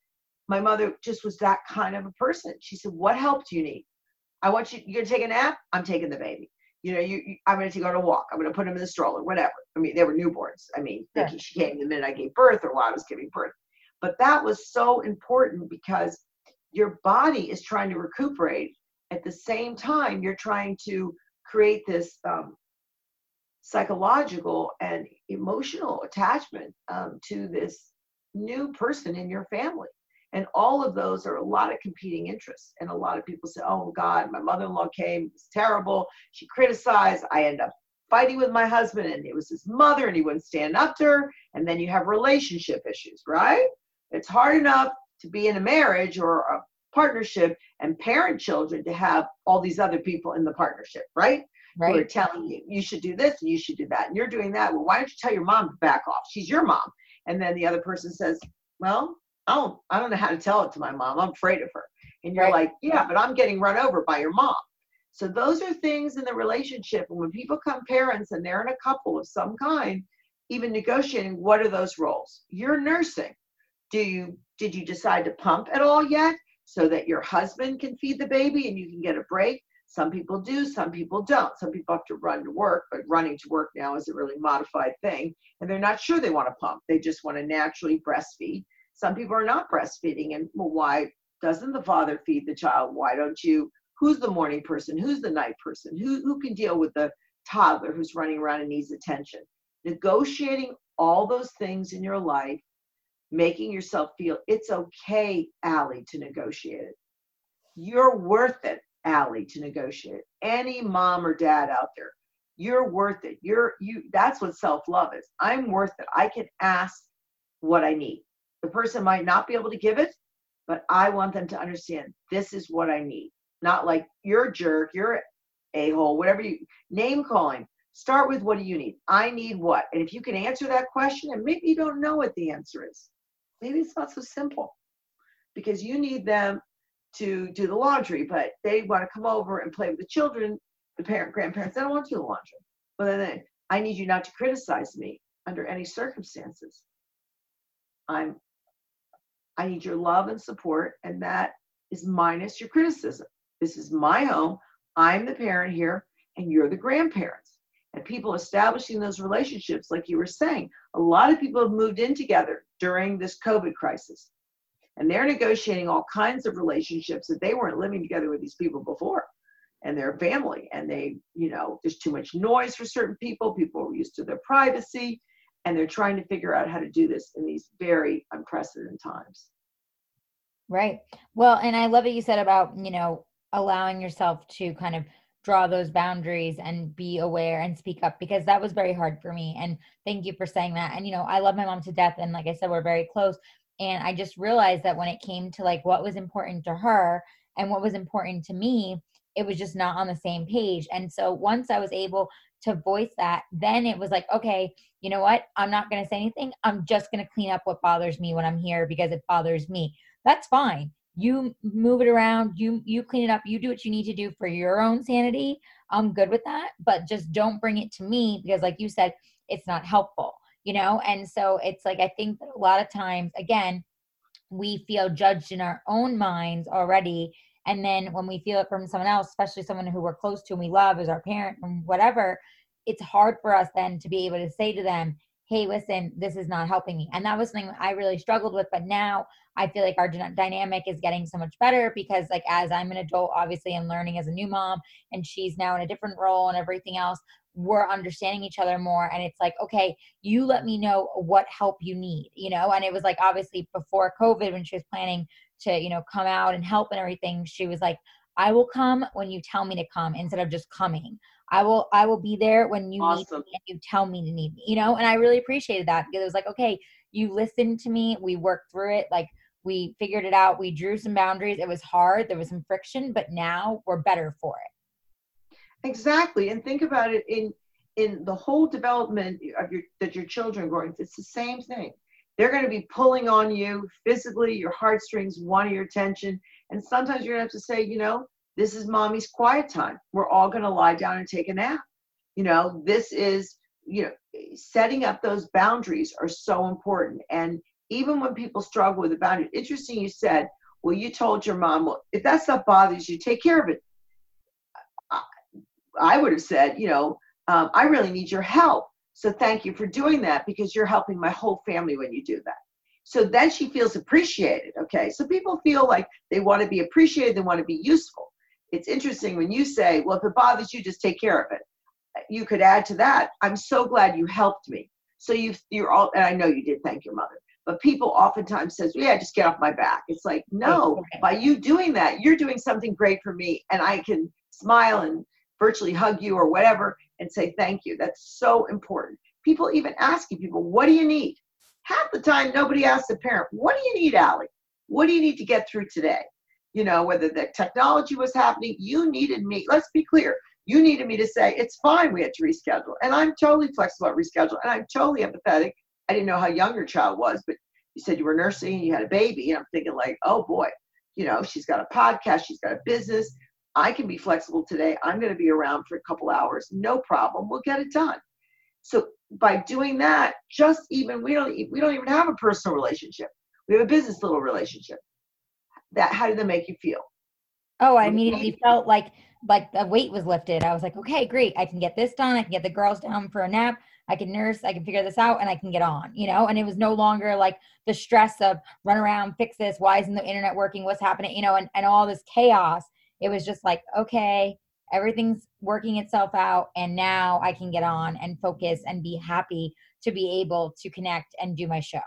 My mother just was that kind of a person. She said, What help do you need? I want you, you're going to take a nap? I'm taking the baby you know, you, you I'm going to go on a walk. I'm going to put him in the stroller, whatever. I mean, they were newborns. I mean, sure. she came the minute I gave birth or while I was giving birth. But that was so important because your body is trying to recuperate. At the same time, you're trying to create this um, psychological and emotional attachment um, to this new person in your family. And all of those are a lot of competing interests. And a lot of people say, oh God, my mother in law came, it was terrible. She criticized. I end up fighting with my husband, and it was his mother, and he wouldn't stand up to her. And then you have relationship issues, right? It's hard enough to be in a marriage or a partnership and parent children to have all these other people in the partnership, right? Right. Who are telling you you should do this and you should do that, and you're doing that. Well, why don't you tell your mom to back off? She's your mom. And then the other person says, Well, I don't, I don't know how to tell it to my mom. I'm afraid of her. And you're right. like, Yeah, but I'm getting run over by your mom. So those are things in the relationship. And when people come parents and they're in a couple of some kind, even negotiating, what are those roles? You're nursing. Do you did you decide to pump at all yet so that your husband can feed the baby and you can get a break? Some people do, some people don't. Some people have to run to work, but running to work now is a really modified thing. And they're not sure they want to pump. They just want to naturally breastfeed. Some people are not breastfeeding. And well, why doesn't the father feed the child? Why don't you? Who's the morning person? Who's the night person? Who, who can deal with the toddler who's running around and needs attention? Negotiating all those things in your life, making yourself feel it's okay, Allie, to negotiate it. You're worth it Allie to negotiate. Any mom or dad out there, you're worth it. You're you that's what self-love is. I'm worth it. I can ask what I need. The person might not be able to give it, but I want them to understand this is what I need. Not like you're a jerk, you're a hole, whatever you name calling. Start with what do you need? I need what? And if you can answer that question, and maybe you don't know what the answer is, maybe it's not so simple because you need them to do the laundry, but they want to come over and play with the children, the parent, grandparents, they don't want to do the laundry. But then I need you not to criticize me under any circumstances. I'm I need your love and support, and that is minus your criticism. This is my home. I'm the parent here, and you're the grandparents. And people establishing those relationships, like you were saying, a lot of people have moved in together during this COVID crisis and they're negotiating all kinds of relationships that they weren't living together with these people before and their family and they you know there's too much noise for certain people people are used to their privacy and they're trying to figure out how to do this in these very unprecedented times. Right. Well and i love what you said about you know allowing yourself to kind of draw those boundaries and be aware and speak up because that was very hard for me and thank you for saying that. And you know i love my mom to death and like i said we're very close and i just realized that when it came to like what was important to her and what was important to me it was just not on the same page. And so once i was able to voice that then it was like okay you know what? I'm not going to say anything. I'm just going to clean up what bothers me when i'm here because it bothers me. That's fine. You move it around. You you clean it up. You do what you need to do for your own sanity. I'm good with that but just don't bring it to me because like you said it's not helpful you know? And so it's like i think that a lot of times again we feel judged in our own minds already and then when we feel it from someone else especially someone who we're close to and we love as our parent and whatever it's hard for us then to be able to say to them hey listen this is not helping me. And that was something i really struggled with but now i feel like our dynamic is getting so much better because like as i'm an adult obviously and learning as a new mom and she's now in a different role and everything else we're understanding each other more and it's like okay you let me know what help you need you know? And it was like obviously before covid when she was planning to you know come out and help and everything she was like i will come when you tell me to come instead of just coming i will i will be there when you awesome. need me and you tell me to need me you know and i really appreciated that because it was like okay you listened to me we worked through it like we figured it out we drew some boundaries it was hard there was some friction but now we're better for it Exactly, and think about it in in the whole development of your that your children growing. It's the same thing. They're going to be pulling on you physically. Your heartstrings want your attention, and sometimes you're going to have to say, you know, this is mommy's quiet time. We're all going to lie down and take a nap. You know, this is you know setting up those boundaries are so important and even when people struggle with the boundary interesting you said well you told your mom well if that stuff bothers you take care of it I would have said, you know, um, I really need your help. So thank you for doing that because you're helping my whole family when you do that. So then she feels appreciated. Okay. So people feel like they want to be appreciated, they want to be useful. It's interesting when you say, well, if it bothers you, just take care of it. You could add to that, I'm so glad you helped me. So you you're all and I know you did thank your mother. But people oftentimes says, yeah, just get off my back. It's like, no, okay. by you doing that, you're doing something great for me and I can smile and virtually hug you or whatever and say thank you. That's so important. People even asking people, what do you need? half the time nobody asks a parent, what do you need, Allie? What do you need to get through today? You know, whether the technology was happening, you needed me. Let's be clear. You needed me to say, it's fine, we had to reschedule. And I'm totally flexible at reschedule. And I'm totally empathetic. I didn't know how young your child was, but you said you were nursing and you had a baby. And I'm thinking, like, oh boy, you know, she's got a podcast, she's got a business. I can be flexible today. I'm going to be around for a couple hours. No problem. We'll get it done. So by doing that, just even we don't we don't even have a personal relationship. We have a business little relationship. That how did that make you feel? Oh, I immediately felt like like the weight was lifted. I was like, okay, great. I can get this done. I can get the girls down for a nap. I can nurse. I can figure this out, and I can get on. You know, and it was no longer like the stress of run around, fix this. Why isn't the internet working? What's happening? You know, and and all this chaos. It was just like, okay, everything's working itself out and now i can get on and focus and be happy to be able to connect and do my show.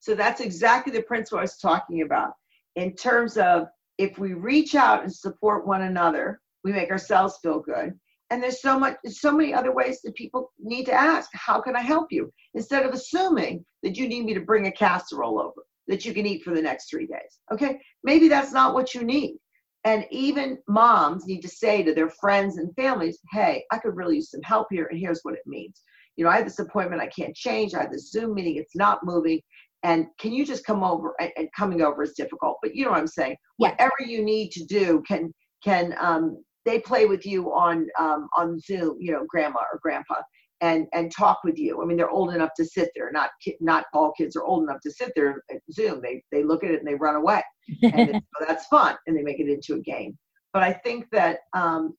So that's exactly the principle i was talking about. In terms of if we reach out and support one another we make ourselves feel good. And there's so much so many other ways that people need to ask how can i help you? Instead of assuming that you need me to bring a casserole over that you can eat for the next three days okay? Maybe that's not what you need and even moms need to say to their friends and families, hey, I could really use some help here, and here's what it means. You know, I have this appointment I can't change. I have this Zoom meeting, it's not moving. And can you just come over? And, coming over is difficult, but you know what I'm saying. Yeah. Whatever you need to do can can um, they play with you on um, on Zoom, you know, grandma or grandpa, and and talk with you. I mean, they're old enough to sit there. Not not all kids are old enough to sit there at Zoom. They they look at it and they run away, and so that's fun, and they make it into a game. But I think that um,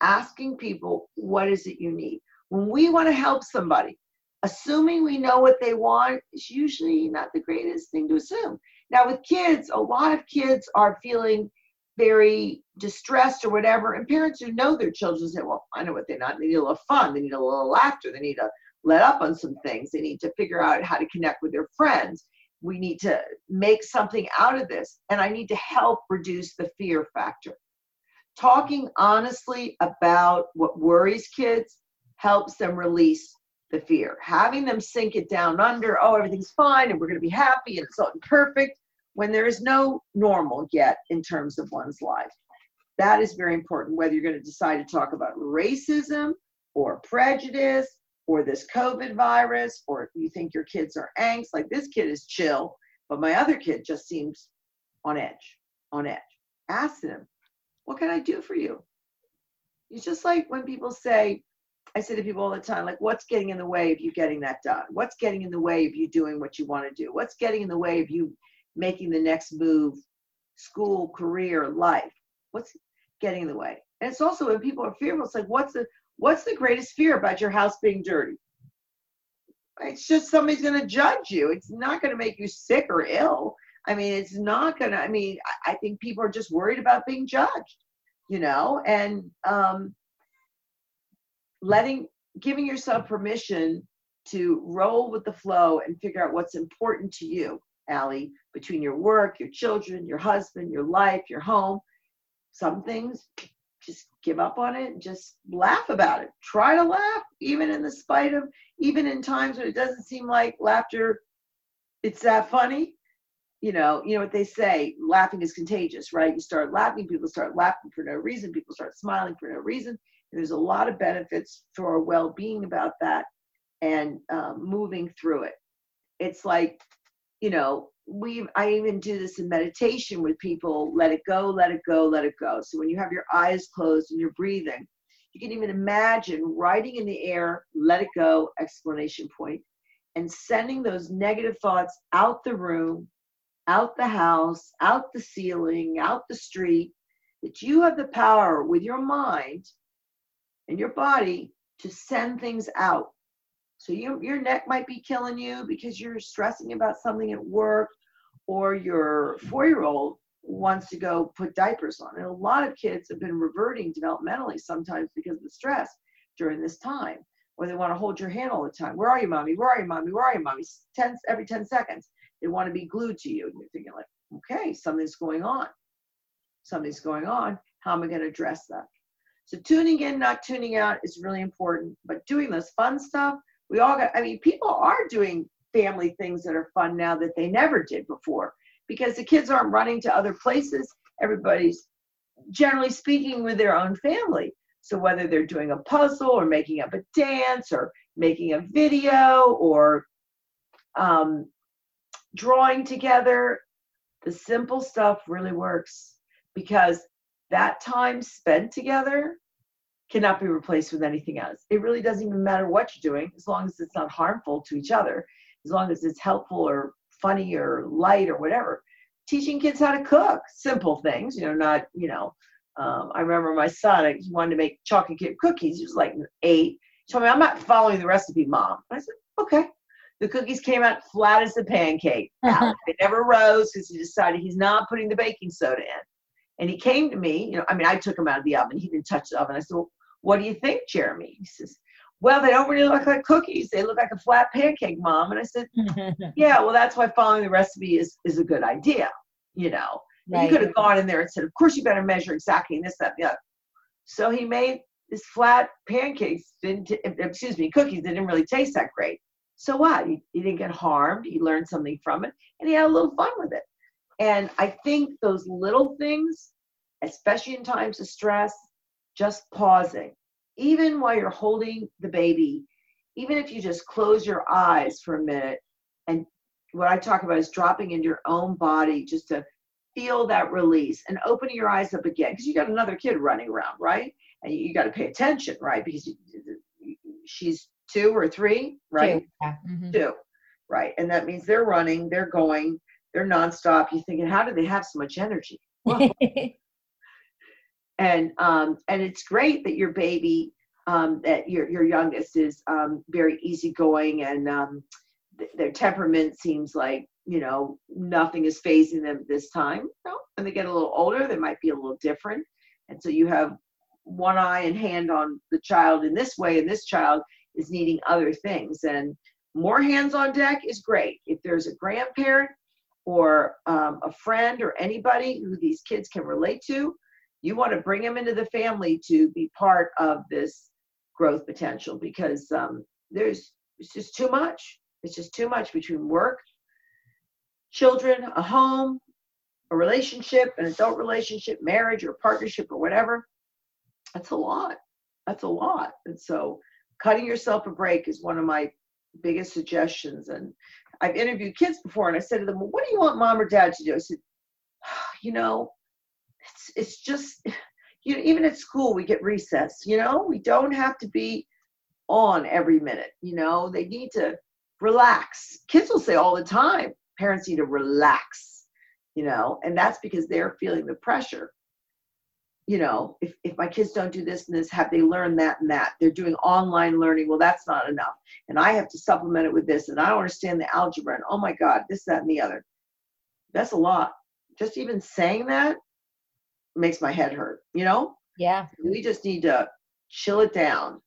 asking people what is it you need when we want to help somebody, assuming we know what they want is usually not the greatest thing to assume. Now with kids, a lot of kids are feeling very distressed or whatever, and parents who know their children say, Well, I know what they need. They need a little fun, they need a little laughter, they need to let up on some things, they need to figure out how to connect with their friends. We need to make something out of this, and I need to help reduce the fear factor. Talking honestly about what worries kids helps them release the fear. Having them sink it down under, oh, everything's fine and we're going to be happy and it's all perfect when there is no normal yet in terms of one's life. That is very important, whether you're going to decide to talk about racism or prejudice or this COVID virus, or you think your kids are angst, like this kid is chill, but my other kid just seems on edge, on edge. Ask them, what can I do for you? It's just like when people say, I say to people all the time, like, what's getting in the way of you getting that done? What's getting in the way of you doing what you want to do? What's getting in the way of you making the next move, school, career, life? What's getting in the way? And it's also when people are fearful, it's like, what's the what's the greatest fear about your house being dirty? It's just somebody's going to judge you. It's not going to make you sick or ill. I mean, it's not to, I mean, I think people are just worried about being judged, you know, and um, letting, giving yourself permission to roll with the flow and figure out what's important to you. Allie, between your work, your children, your husband, your life, your home. Some things, just give up on it just laugh about it. Try to laugh, even in the spite of, even in times when it doesn't seem like laughter, it's that funny. You know, you know what they say, laughing is contagious, right? You start laughing, people start laughing for no reason, people start smiling for no reason. There's a lot of benefits for our well-being about that and um, moving through it. It's like you know, we I even do this in meditation with people, let it go, let it go, let it go. So when you have your eyes closed and you're breathing, you can even imagine writing in the air, let it go, explanation point, and sending those negative thoughts out the room, out the house, out the ceiling, out the street, that you have the power with your mind and your body to send things out So you, your neck might be killing you because you're stressing about something at work, or your four year old wants to go put diapers on. And a lot of kids have been reverting developmentally sometimes because of the stress during this time, or they want to hold your hand all the time. Where are you, mommy? Where are you, mommy? Where are you, mommy? Ten, every 10 seconds, they want to be glued to you. And you're thinking, like, okay, something's going on. Something's going on. How am I going to address that? So tuning in, not tuning out is really important. But doing this fun stuff, we all got, I mean, people are doing family things that are fun now that they never did before because the kids aren't running to other places. Everybody's generally speaking with their own family. So whether they're doing a puzzle or making up a dance or making a video or um, drawing together, the simple stuff really works because that time spent together cannot be replaced with anything else. It really doesn't even matter what you're doing as long as it's not harmful to each other, as long as it's helpful or funny or light or whatever. Teaching kids how to cook, simple things, you know, not, you know, um, I remember my son, he wanted to make chocolate chip cookies. He was like eight. He told me, I'm not following the recipe, mom. I said, okay. The cookies came out flat as a pancake. they never rose because he decided he's not putting the baking soda in. And he came to me, you know, I mean, I took him out of the oven. He didn't touch the oven. I said, well, what do you think, Jeremy? He says, well, they don't really look like cookies. They look like a flat pancake, mom. And I said, yeah, well, that's why following the recipe is, is a good idea, you know. Right. He could have gone in there and said, of course you better measure exactly this, that, the other. So he made this flat pancakes, didn't, eh, excuse me, cookies that didn't really taste that great. So what? He, he didn't get harmed. He learned something from it and he had a little fun with it. And I think those little things, especially in times of stress, just pausing, even while you're holding the baby, even if you just close your eyes for a minute and what I talk about is dropping into your own body just to feel that release and opening your eyes up again because you got another kid running around, right? And you, got to pay attention, right? Because you, she's two or three, right? Two. Yeah. Mm-hmm. Two, right? And that means they're running, they're going, they're nonstop. You're thinking, how do they have so much energy? and um, and it's great that your baby, um, that your your youngest is um, very easygoing and um, th- their temperament seems like you know nothing is fazing them this time. You know, when they get a little older, they might be a little different, and so you have one eye and hand on the child in this way, and this child is needing other things and more hands on deck is great. If there's a grandparent or um, a friend or anybody who these kids can relate to, you want to bring them into the family to be part of this growth potential because um, there's it's just too much. It's just too much between work, children, a home, a relationship, an adult relationship, marriage or partnership or whatever. That's a lot. That's a lot. And so cutting yourself a break is one of my biggest suggestions. And I've interviewed kids before and I said to them, well, what do you want mom or dad to do? I said, you know, it's, it's just, you know, even at school, we get recess, you know, we don't have to be on every minute, you know, they need to relax. Kids will say all the time, parents need to relax, you know, and that's because they're feeling the pressure you know, if, if my kids don't do this and this, have they learned that and that? They're doing online learning. Well, that's not enough. And I have to supplement it with this. And I don't understand the algebra. And oh my God, this, that, and the other. That's a lot. Just even saying that makes my head hurt, you know? Yeah. We just need to chill it down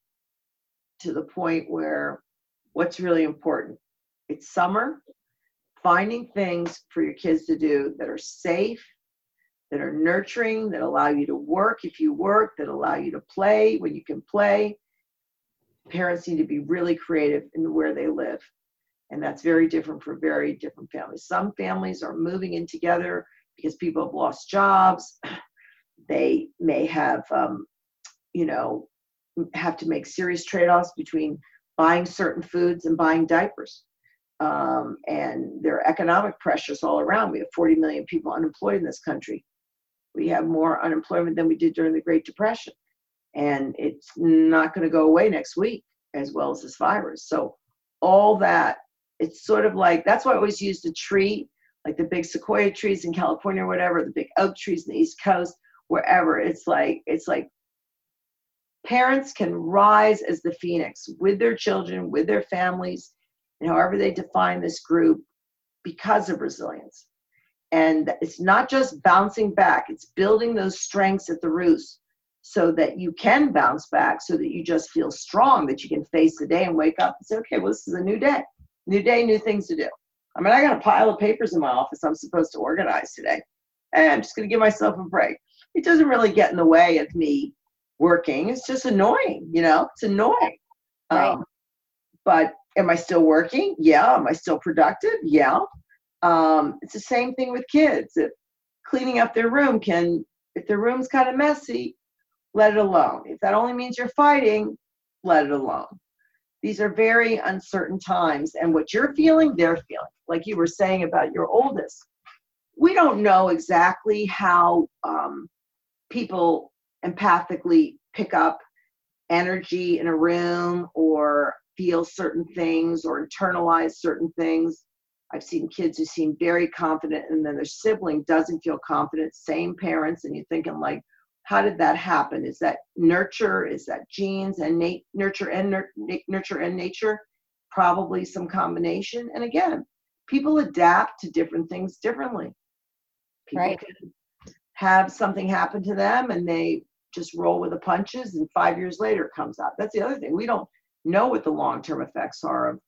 to the point where what's really important. It's summer, finding things for your kids to do that are safe that are nurturing, that allow you to work if you work, that allow you to play when you can play. Parents need to be really creative in where they live. And that's very different for very different families. Some families are moving in together because people have lost jobs. They may have, um, you know, have to make serious trade offs between buying certain foods and buying diapers. Um, and there are economic pressures all around. We have 40 million people unemployed in this country we have more unemployment than we did during the Great Depression. And it's not going to go away next week, as well as this virus. So, all that, it's sort of like that's why I always use the tree, like the big sequoia trees in California or whatever, the big oak trees in the East Coast, wherever. It's like, it's like parents can rise as the phoenix with their children, with their families, and however they define this group because of resilience. And it's not just bouncing back, it's building those strengths at the roots so that you can bounce back, so that you just feel strong, that you can face the day and wake up and say, okay, well, this is a new day. New day, new things to do. I mean, I got a pile of papers in my office I'm supposed to organize today. And I'm just going to give myself a break. It doesn't really get in the way of me working. It's just annoying, you know, it's annoying. Right. Um, but am I still working? Yeah. Am I still productive? Yeah. Um, it's the same thing with kids. If cleaning up their room can, if their room's kind of messy, let it alone. If that only means you're fighting, let it alone. These are very uncertain times, and what you're feeling, they're feeling. Like you were saying about your oldest, we don't know exactly how um, people empathically pick up energy in a room or feel certain things or internalize certain things. I've seen kids who seem very confident and then their sibling doesn't feel confident, same parents, and you're thinking like, how did that happen? Is that nurture? Is that genes and nat- nurture and nur- nurture and nature? Probably some combination. And again, people adapt to different things differently. People right. can have something happen to them and they just roll with the punches and five years later it comes out. That's the other thing. We don't know what the long-term effects are of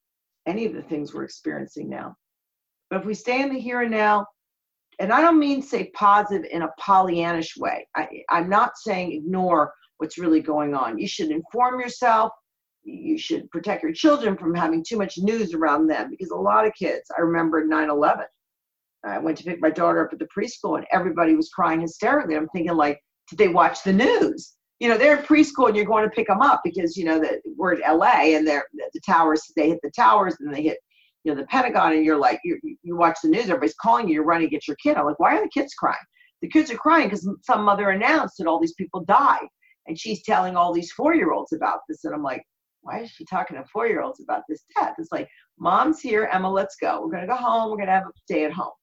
any of the things we're experiencing now. But if we stay in the here and now, and I don't mean say positive in a Pollyannish way. I, I'm not saying ignore what's really going on. You should inform yourself. You should protect your children from having too much news around them because a lot of kids, I remember 9 11. I went to pick my daughter up at the preschool and everybody was crying hysterically. I'm thinking, like, did they watch the news? You know, they're in preschool and you're going to pick them up because, you know, that we're at LA and they're the towers, they hit the towers and they hit you know the Pentagon, and you're like you you watch the news, everybody's calling you, you're running to get your kid. I'm like, why are the kids crying? The kids are crying because some mother announced that all these people died, and she's telling all these four year olds about this, and I'm like, why is she talking to four year olds about this death? It's like, mom's here, Emma, let's go. We're gonna go home. We're gonna have a day at home.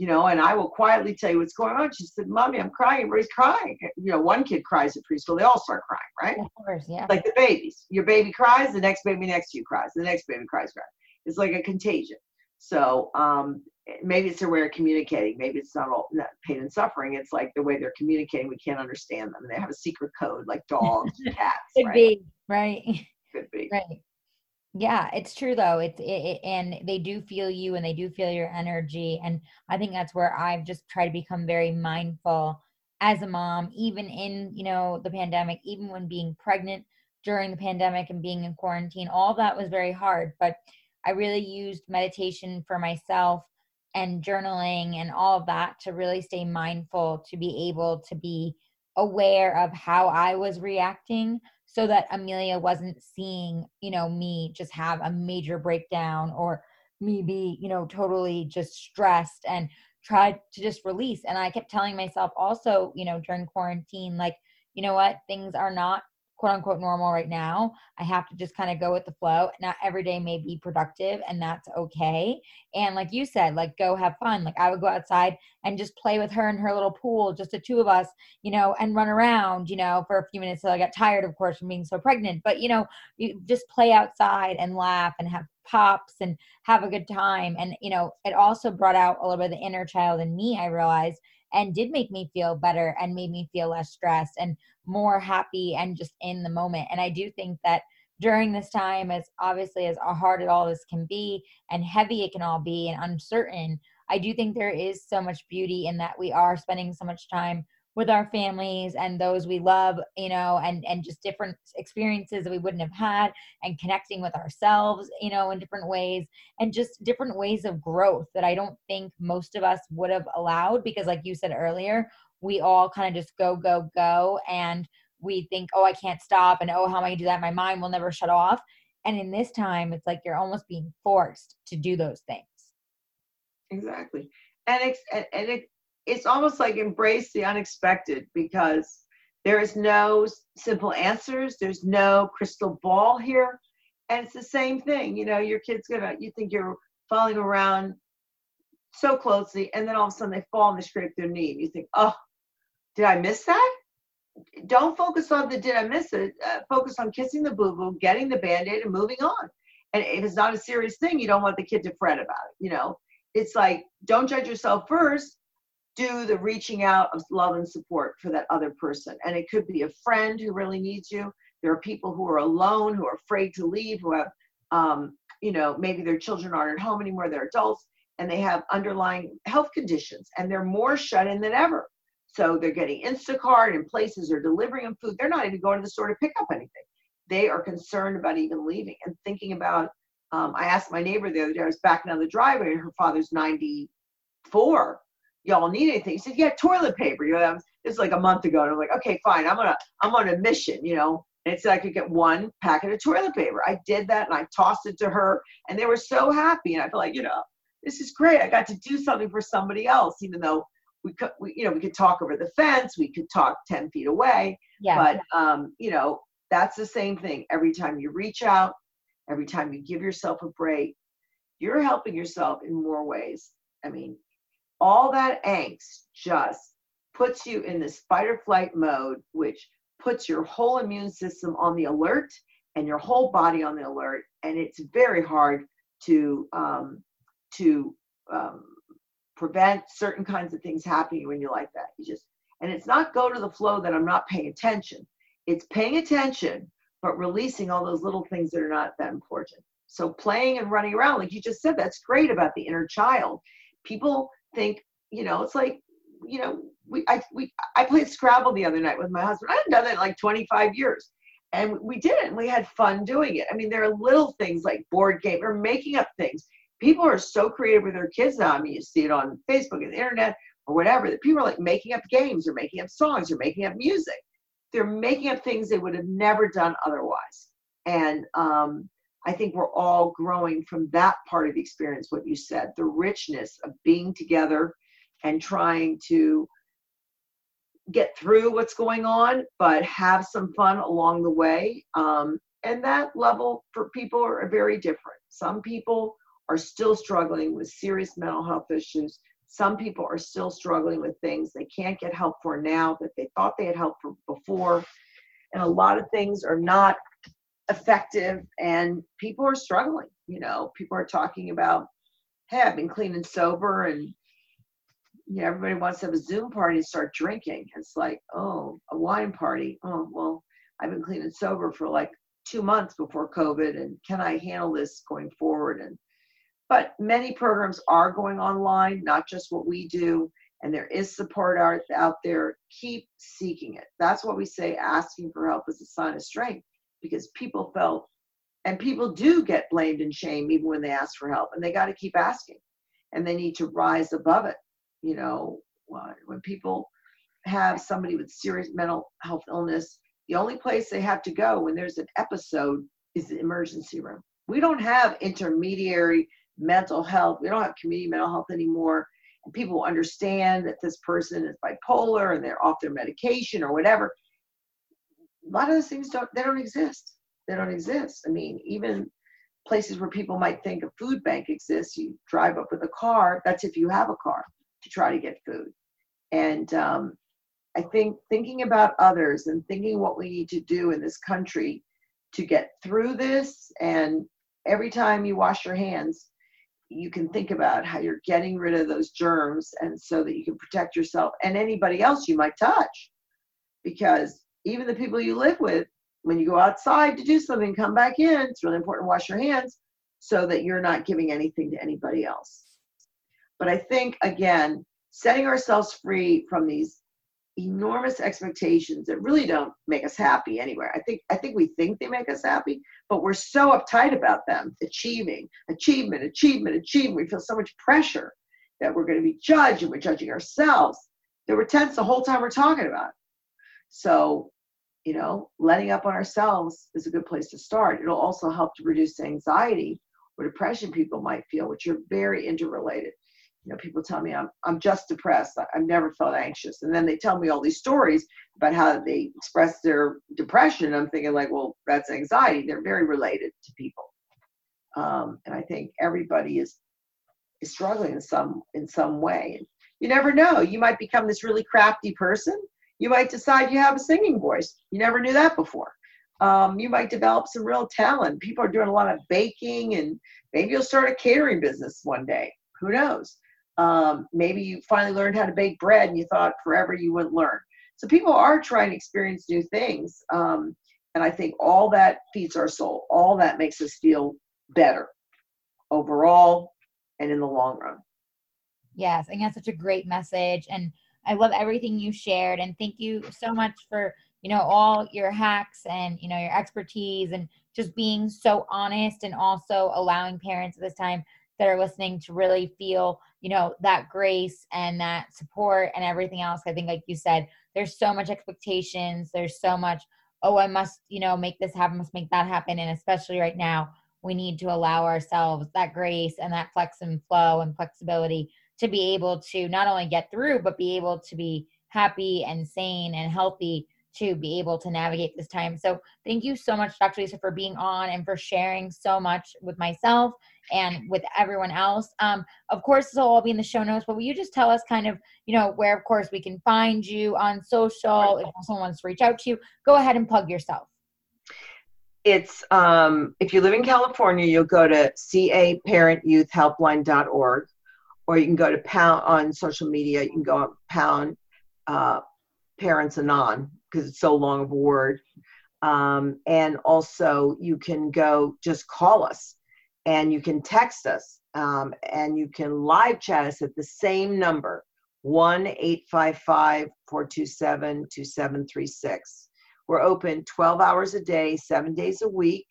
You know, and I will quietly tell you what's going on. She said, Mommy, I'm crying. Everybody's crying. You know, one kid cries at preschool, they all start crying, right? Of course, yeah. Like the babies. Your baby cries, the next baby next to you cries, the next baby cries, cries. It's like a contagion. So um, maybe it's their way of communicating. Maybe it's not all not pain and suffering. It's like the way they're communicating. We can't understand them. They have a secret code like dogs, cats. Could right? be right. Could be right. Yeah, it's true though. It's it, it, and they do feel you and they do feel your energy. And I think that's where I've just tried to become very mindful as a mom, even in you know the pandemic, even when being pregnant during the pandemic and being in quarantine. All that was very hard, but I really used meditation for myself and journaling and all of that to really stay mindful to be able to be aware of how I was reacting so that Amelia wasn't seeing, you know, me just have a major breakdown or me be, you know, totally just stressed and tried to just release. And I kept telling myself also, you know, during quarantine, like, you know what, things are not quote unquote normal right now. I have to just kind of go with the flow. Not every day may be productive, and that's okay. And like you said, like go have fun. Like I would go outside and just play with her in her little pool, just the two of us, you know, and run around, you know, for a few minutes. So I got tired, of course, from being so pregnant. But you know, you just play outside and laugh and have pops and have a good time. And you know, it also brought out a little bit of the inner child in me. I realized and did make me feel better and made me feel less stressed and more happy and just in the moment. And I do think that during this time, as obviously as hard as all this can be and heavy it can all be and uncertain, I do think there is so much beauty in that we are spending so much time with our families and those we love you know and and just different experiences that we wouldn't have had and connecting with ourselves you know in different ways and just different ways of growth that i don't think most of us would have allowed because like you said earlier we all kind of just go go go and we think oh i can't stop and oh how am i going to do that? My mind will never shut off. And in this time it's like you're almost being forced to do those things. Exactly. And it's and, it it's almost like embrace the unexpected because there is no simple answers there's no crystal ball here and it's the same thing you know your kid's gonna you think you're falling around so closely and then all of a sudden they fall and they scrape their knee and you think oh did i miss that don't focus on the did I miss it. Uh, focus on kissing the boo boo, getting the band aid, and moving on. And if it's not a serious thing, you don't want the kid to fret about it. You know, it's like don't judge yourself first. Do the reaching out of love and support for that other person. And it could be a friend who really needs you. There are people who are alone, who are afraid to leave, who have, um, you know, maybe their children aren't at home anymore, they're adults, and they have underlying health conditions, and they're more shut in than ever so they're getting Instacart and places are delivering them food. They're not even going to the store to pick up anything. They are concerned about even leaving and thinking about. Um, I asked my neighbor the other day, I was backing down the driveway and her father's 94. Y'all need anything? He said, Yeah, toilet paper. You know, this is like a month ago. And I'm like, okay, fine. I'm gonna I'm on a mission, you know. And it said I could get one packet of toilet paper. I did that and I tossed it to her and they were so happy. And I feel like, you know, this is great. I got to do something for somebody else, even though we could we, you know we could talk over the fence we could talk 10 feet away yeah. but um you know that's the same thing every time you reach out every time you give yourself a break you're helping yourself in more ways i mean all that angst just puts you in this fight or flight mode which puts your whole immune system on the alert and your whole body on the alert and it's very hard to um, to um, prevent certain kinds of things happening when you're like that. You just, and it's not go to the flow that I'm not paying attention. It's paying attention, but releasing all those little things that are not that important. So playing and running around, like you just said, that's great about the inner child. People think, you know, it's like, you know, we I we I played Scrabble the other night with my husband. I hadn't done that in like 25 years. And we did it and we had fun doing it. I mean, there are little things like board game or making up things people are so creative with their kids now. I mean, you see it on Facebook and the internet or whatever that people are like making up games or making up songs or making up music. They're making up things they would have never done otherwise. And um, I think we're all growing from that part of the experience, what you said, the richness of being together and trying to get through what's going on, but have some fun along the way. Um, and that level for people are very different. Some people are still struggling with serious mental health issues. Some people are still struggling with things they can't get help for now that they thought they had help for before. And a lot of things are not effective and people are struggling. You know, people are talking about, hey, I've been clean and sober and you know, everybody wants to have a Zoom party and start drinking. It's like, oh, a wine party. Oh, well, I've been clean and sober for like two months before COVID, and can I handle this going forward? And but many programs are going online, not just what we do, and there is support out, out there. Keep seeking it. That's what we say asking for help is a sign of strength because people felt, and people do get blamed and shamed even when they ask for help, and they got to keep asking and they need to rise above it. You know, when people have somebody with serious mental health illness, the only place they have to go when there's an episode is the emergency room. We don't have intermediary mental health. We don't have community mental health anymore. And people understand that this person is bipolar and they're off their medication or whatever. A lot of those things don't they don't exist. They don't exist. I mean, even places where people might think a food bank exists, you drive up with a car. That's if you have a car to try to get food. And um, I think thinking about others and thinking what we need to do in this country to get through this and every time you wash your hands you can think about how you're getting rid of those germs and so that you can protect yourself and anybody else you might touch because even the people you live with when you go outside to do something come back in it's really important to wash your hands so that you're not giving anything to anybody else but i think again setting ourselves free from these enormous expectations that really don't make us happy anywhere. I think I think we think they make us happy, but we're so uptight about them achieving, achievement, achievement, achievement. We feel so much pressure that we're going to be judged and we're judging ourselves that we're tense the whole time we're talking about. So, you know, letting up on ourselves is a good place to start. It'll also help to reduce anxiety or depression people might feel, which are very interrelated you know, people tell me I'm I'm just depressed. I've never felt anxious, and then they tell me all these stories about how they express their depression. I'm thinking like, well, that's anxiety. They're very related to people, um, and I think everybody is is struggling in some in some way. You never know. You might become this really crafty person, You might decide you have a singing voice. You never knew that before. Um, you might develop some real talent. People are doing a lot of baking, and maybe you'll start a catering business one day. Who knows? Um, maybe you finally learned how to bake bread and you thought forever you wouldn't learn. So people are trying to experience new things. Um, and I think all that feeds our soul. All that makes us feel better overall and in the long run. Yes, and that's such a great message. And I love everything you shared. And thank you so much for, you know, all your hacks and, you know, your expertise and just being so honest and also allowing parents at this time that are listening to really feel, you know, that grace and that support and everything else. I think, like you said, there's so much expectations. There's so much, oh, I must, you know, make this happen, must make that happen. And especially right now, we need to allow ourselves that grace and that flex and flow and flexibility to be able to not only get through, but be able to be happy and sane and healthy to be able to navigate this time. So thank you so much, Dr. Lisa, for being on and for sharing so much with myself and with everyone else. Um, of course, this will all be in the show notes, but will you just tell us kind of, you know, where, of course, we can find you on social? If someone wants to reach out to you, go ahead and plug yourself. It's, um, if you live in California, you'll go to caparentyouthhelpline.org or you can go to pound on social media. You can go on pound uh, parents anon because it's so long of a word. Um, and also, you can go just call us and you can text us um, and you can live chat us at the same number 1 855 427 2736. We're open 12 hours a day, seven days a week,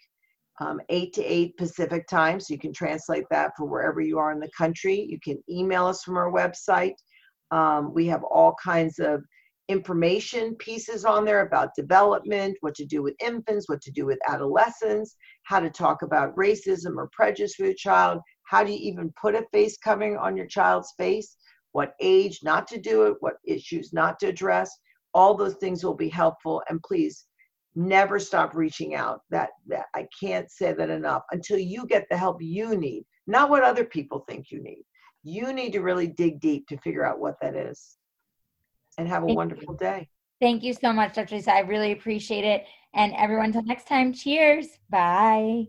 um, 8 to 8 Pacific time. So you can translate that for wherever you are in the country. You can email us from our website. Um, we have all kinds of information pieces on there about development, what to do with infants, what to do with adolescents, how to talk about racism or prejudice with your child, how do you even put a face covering on your child's face, what age not to do it, what issues not to address. All those things will be helpful. And please never stop reaching out. That, that I can't say that enough until you get the help you need, not what other people think you need. You need to really dig deep to figure out what that is and have a Thank wonderful you. day. Thank you so much, Dr. Lisa. I really appreciate it. And everyone, until next time, cheers. Bye.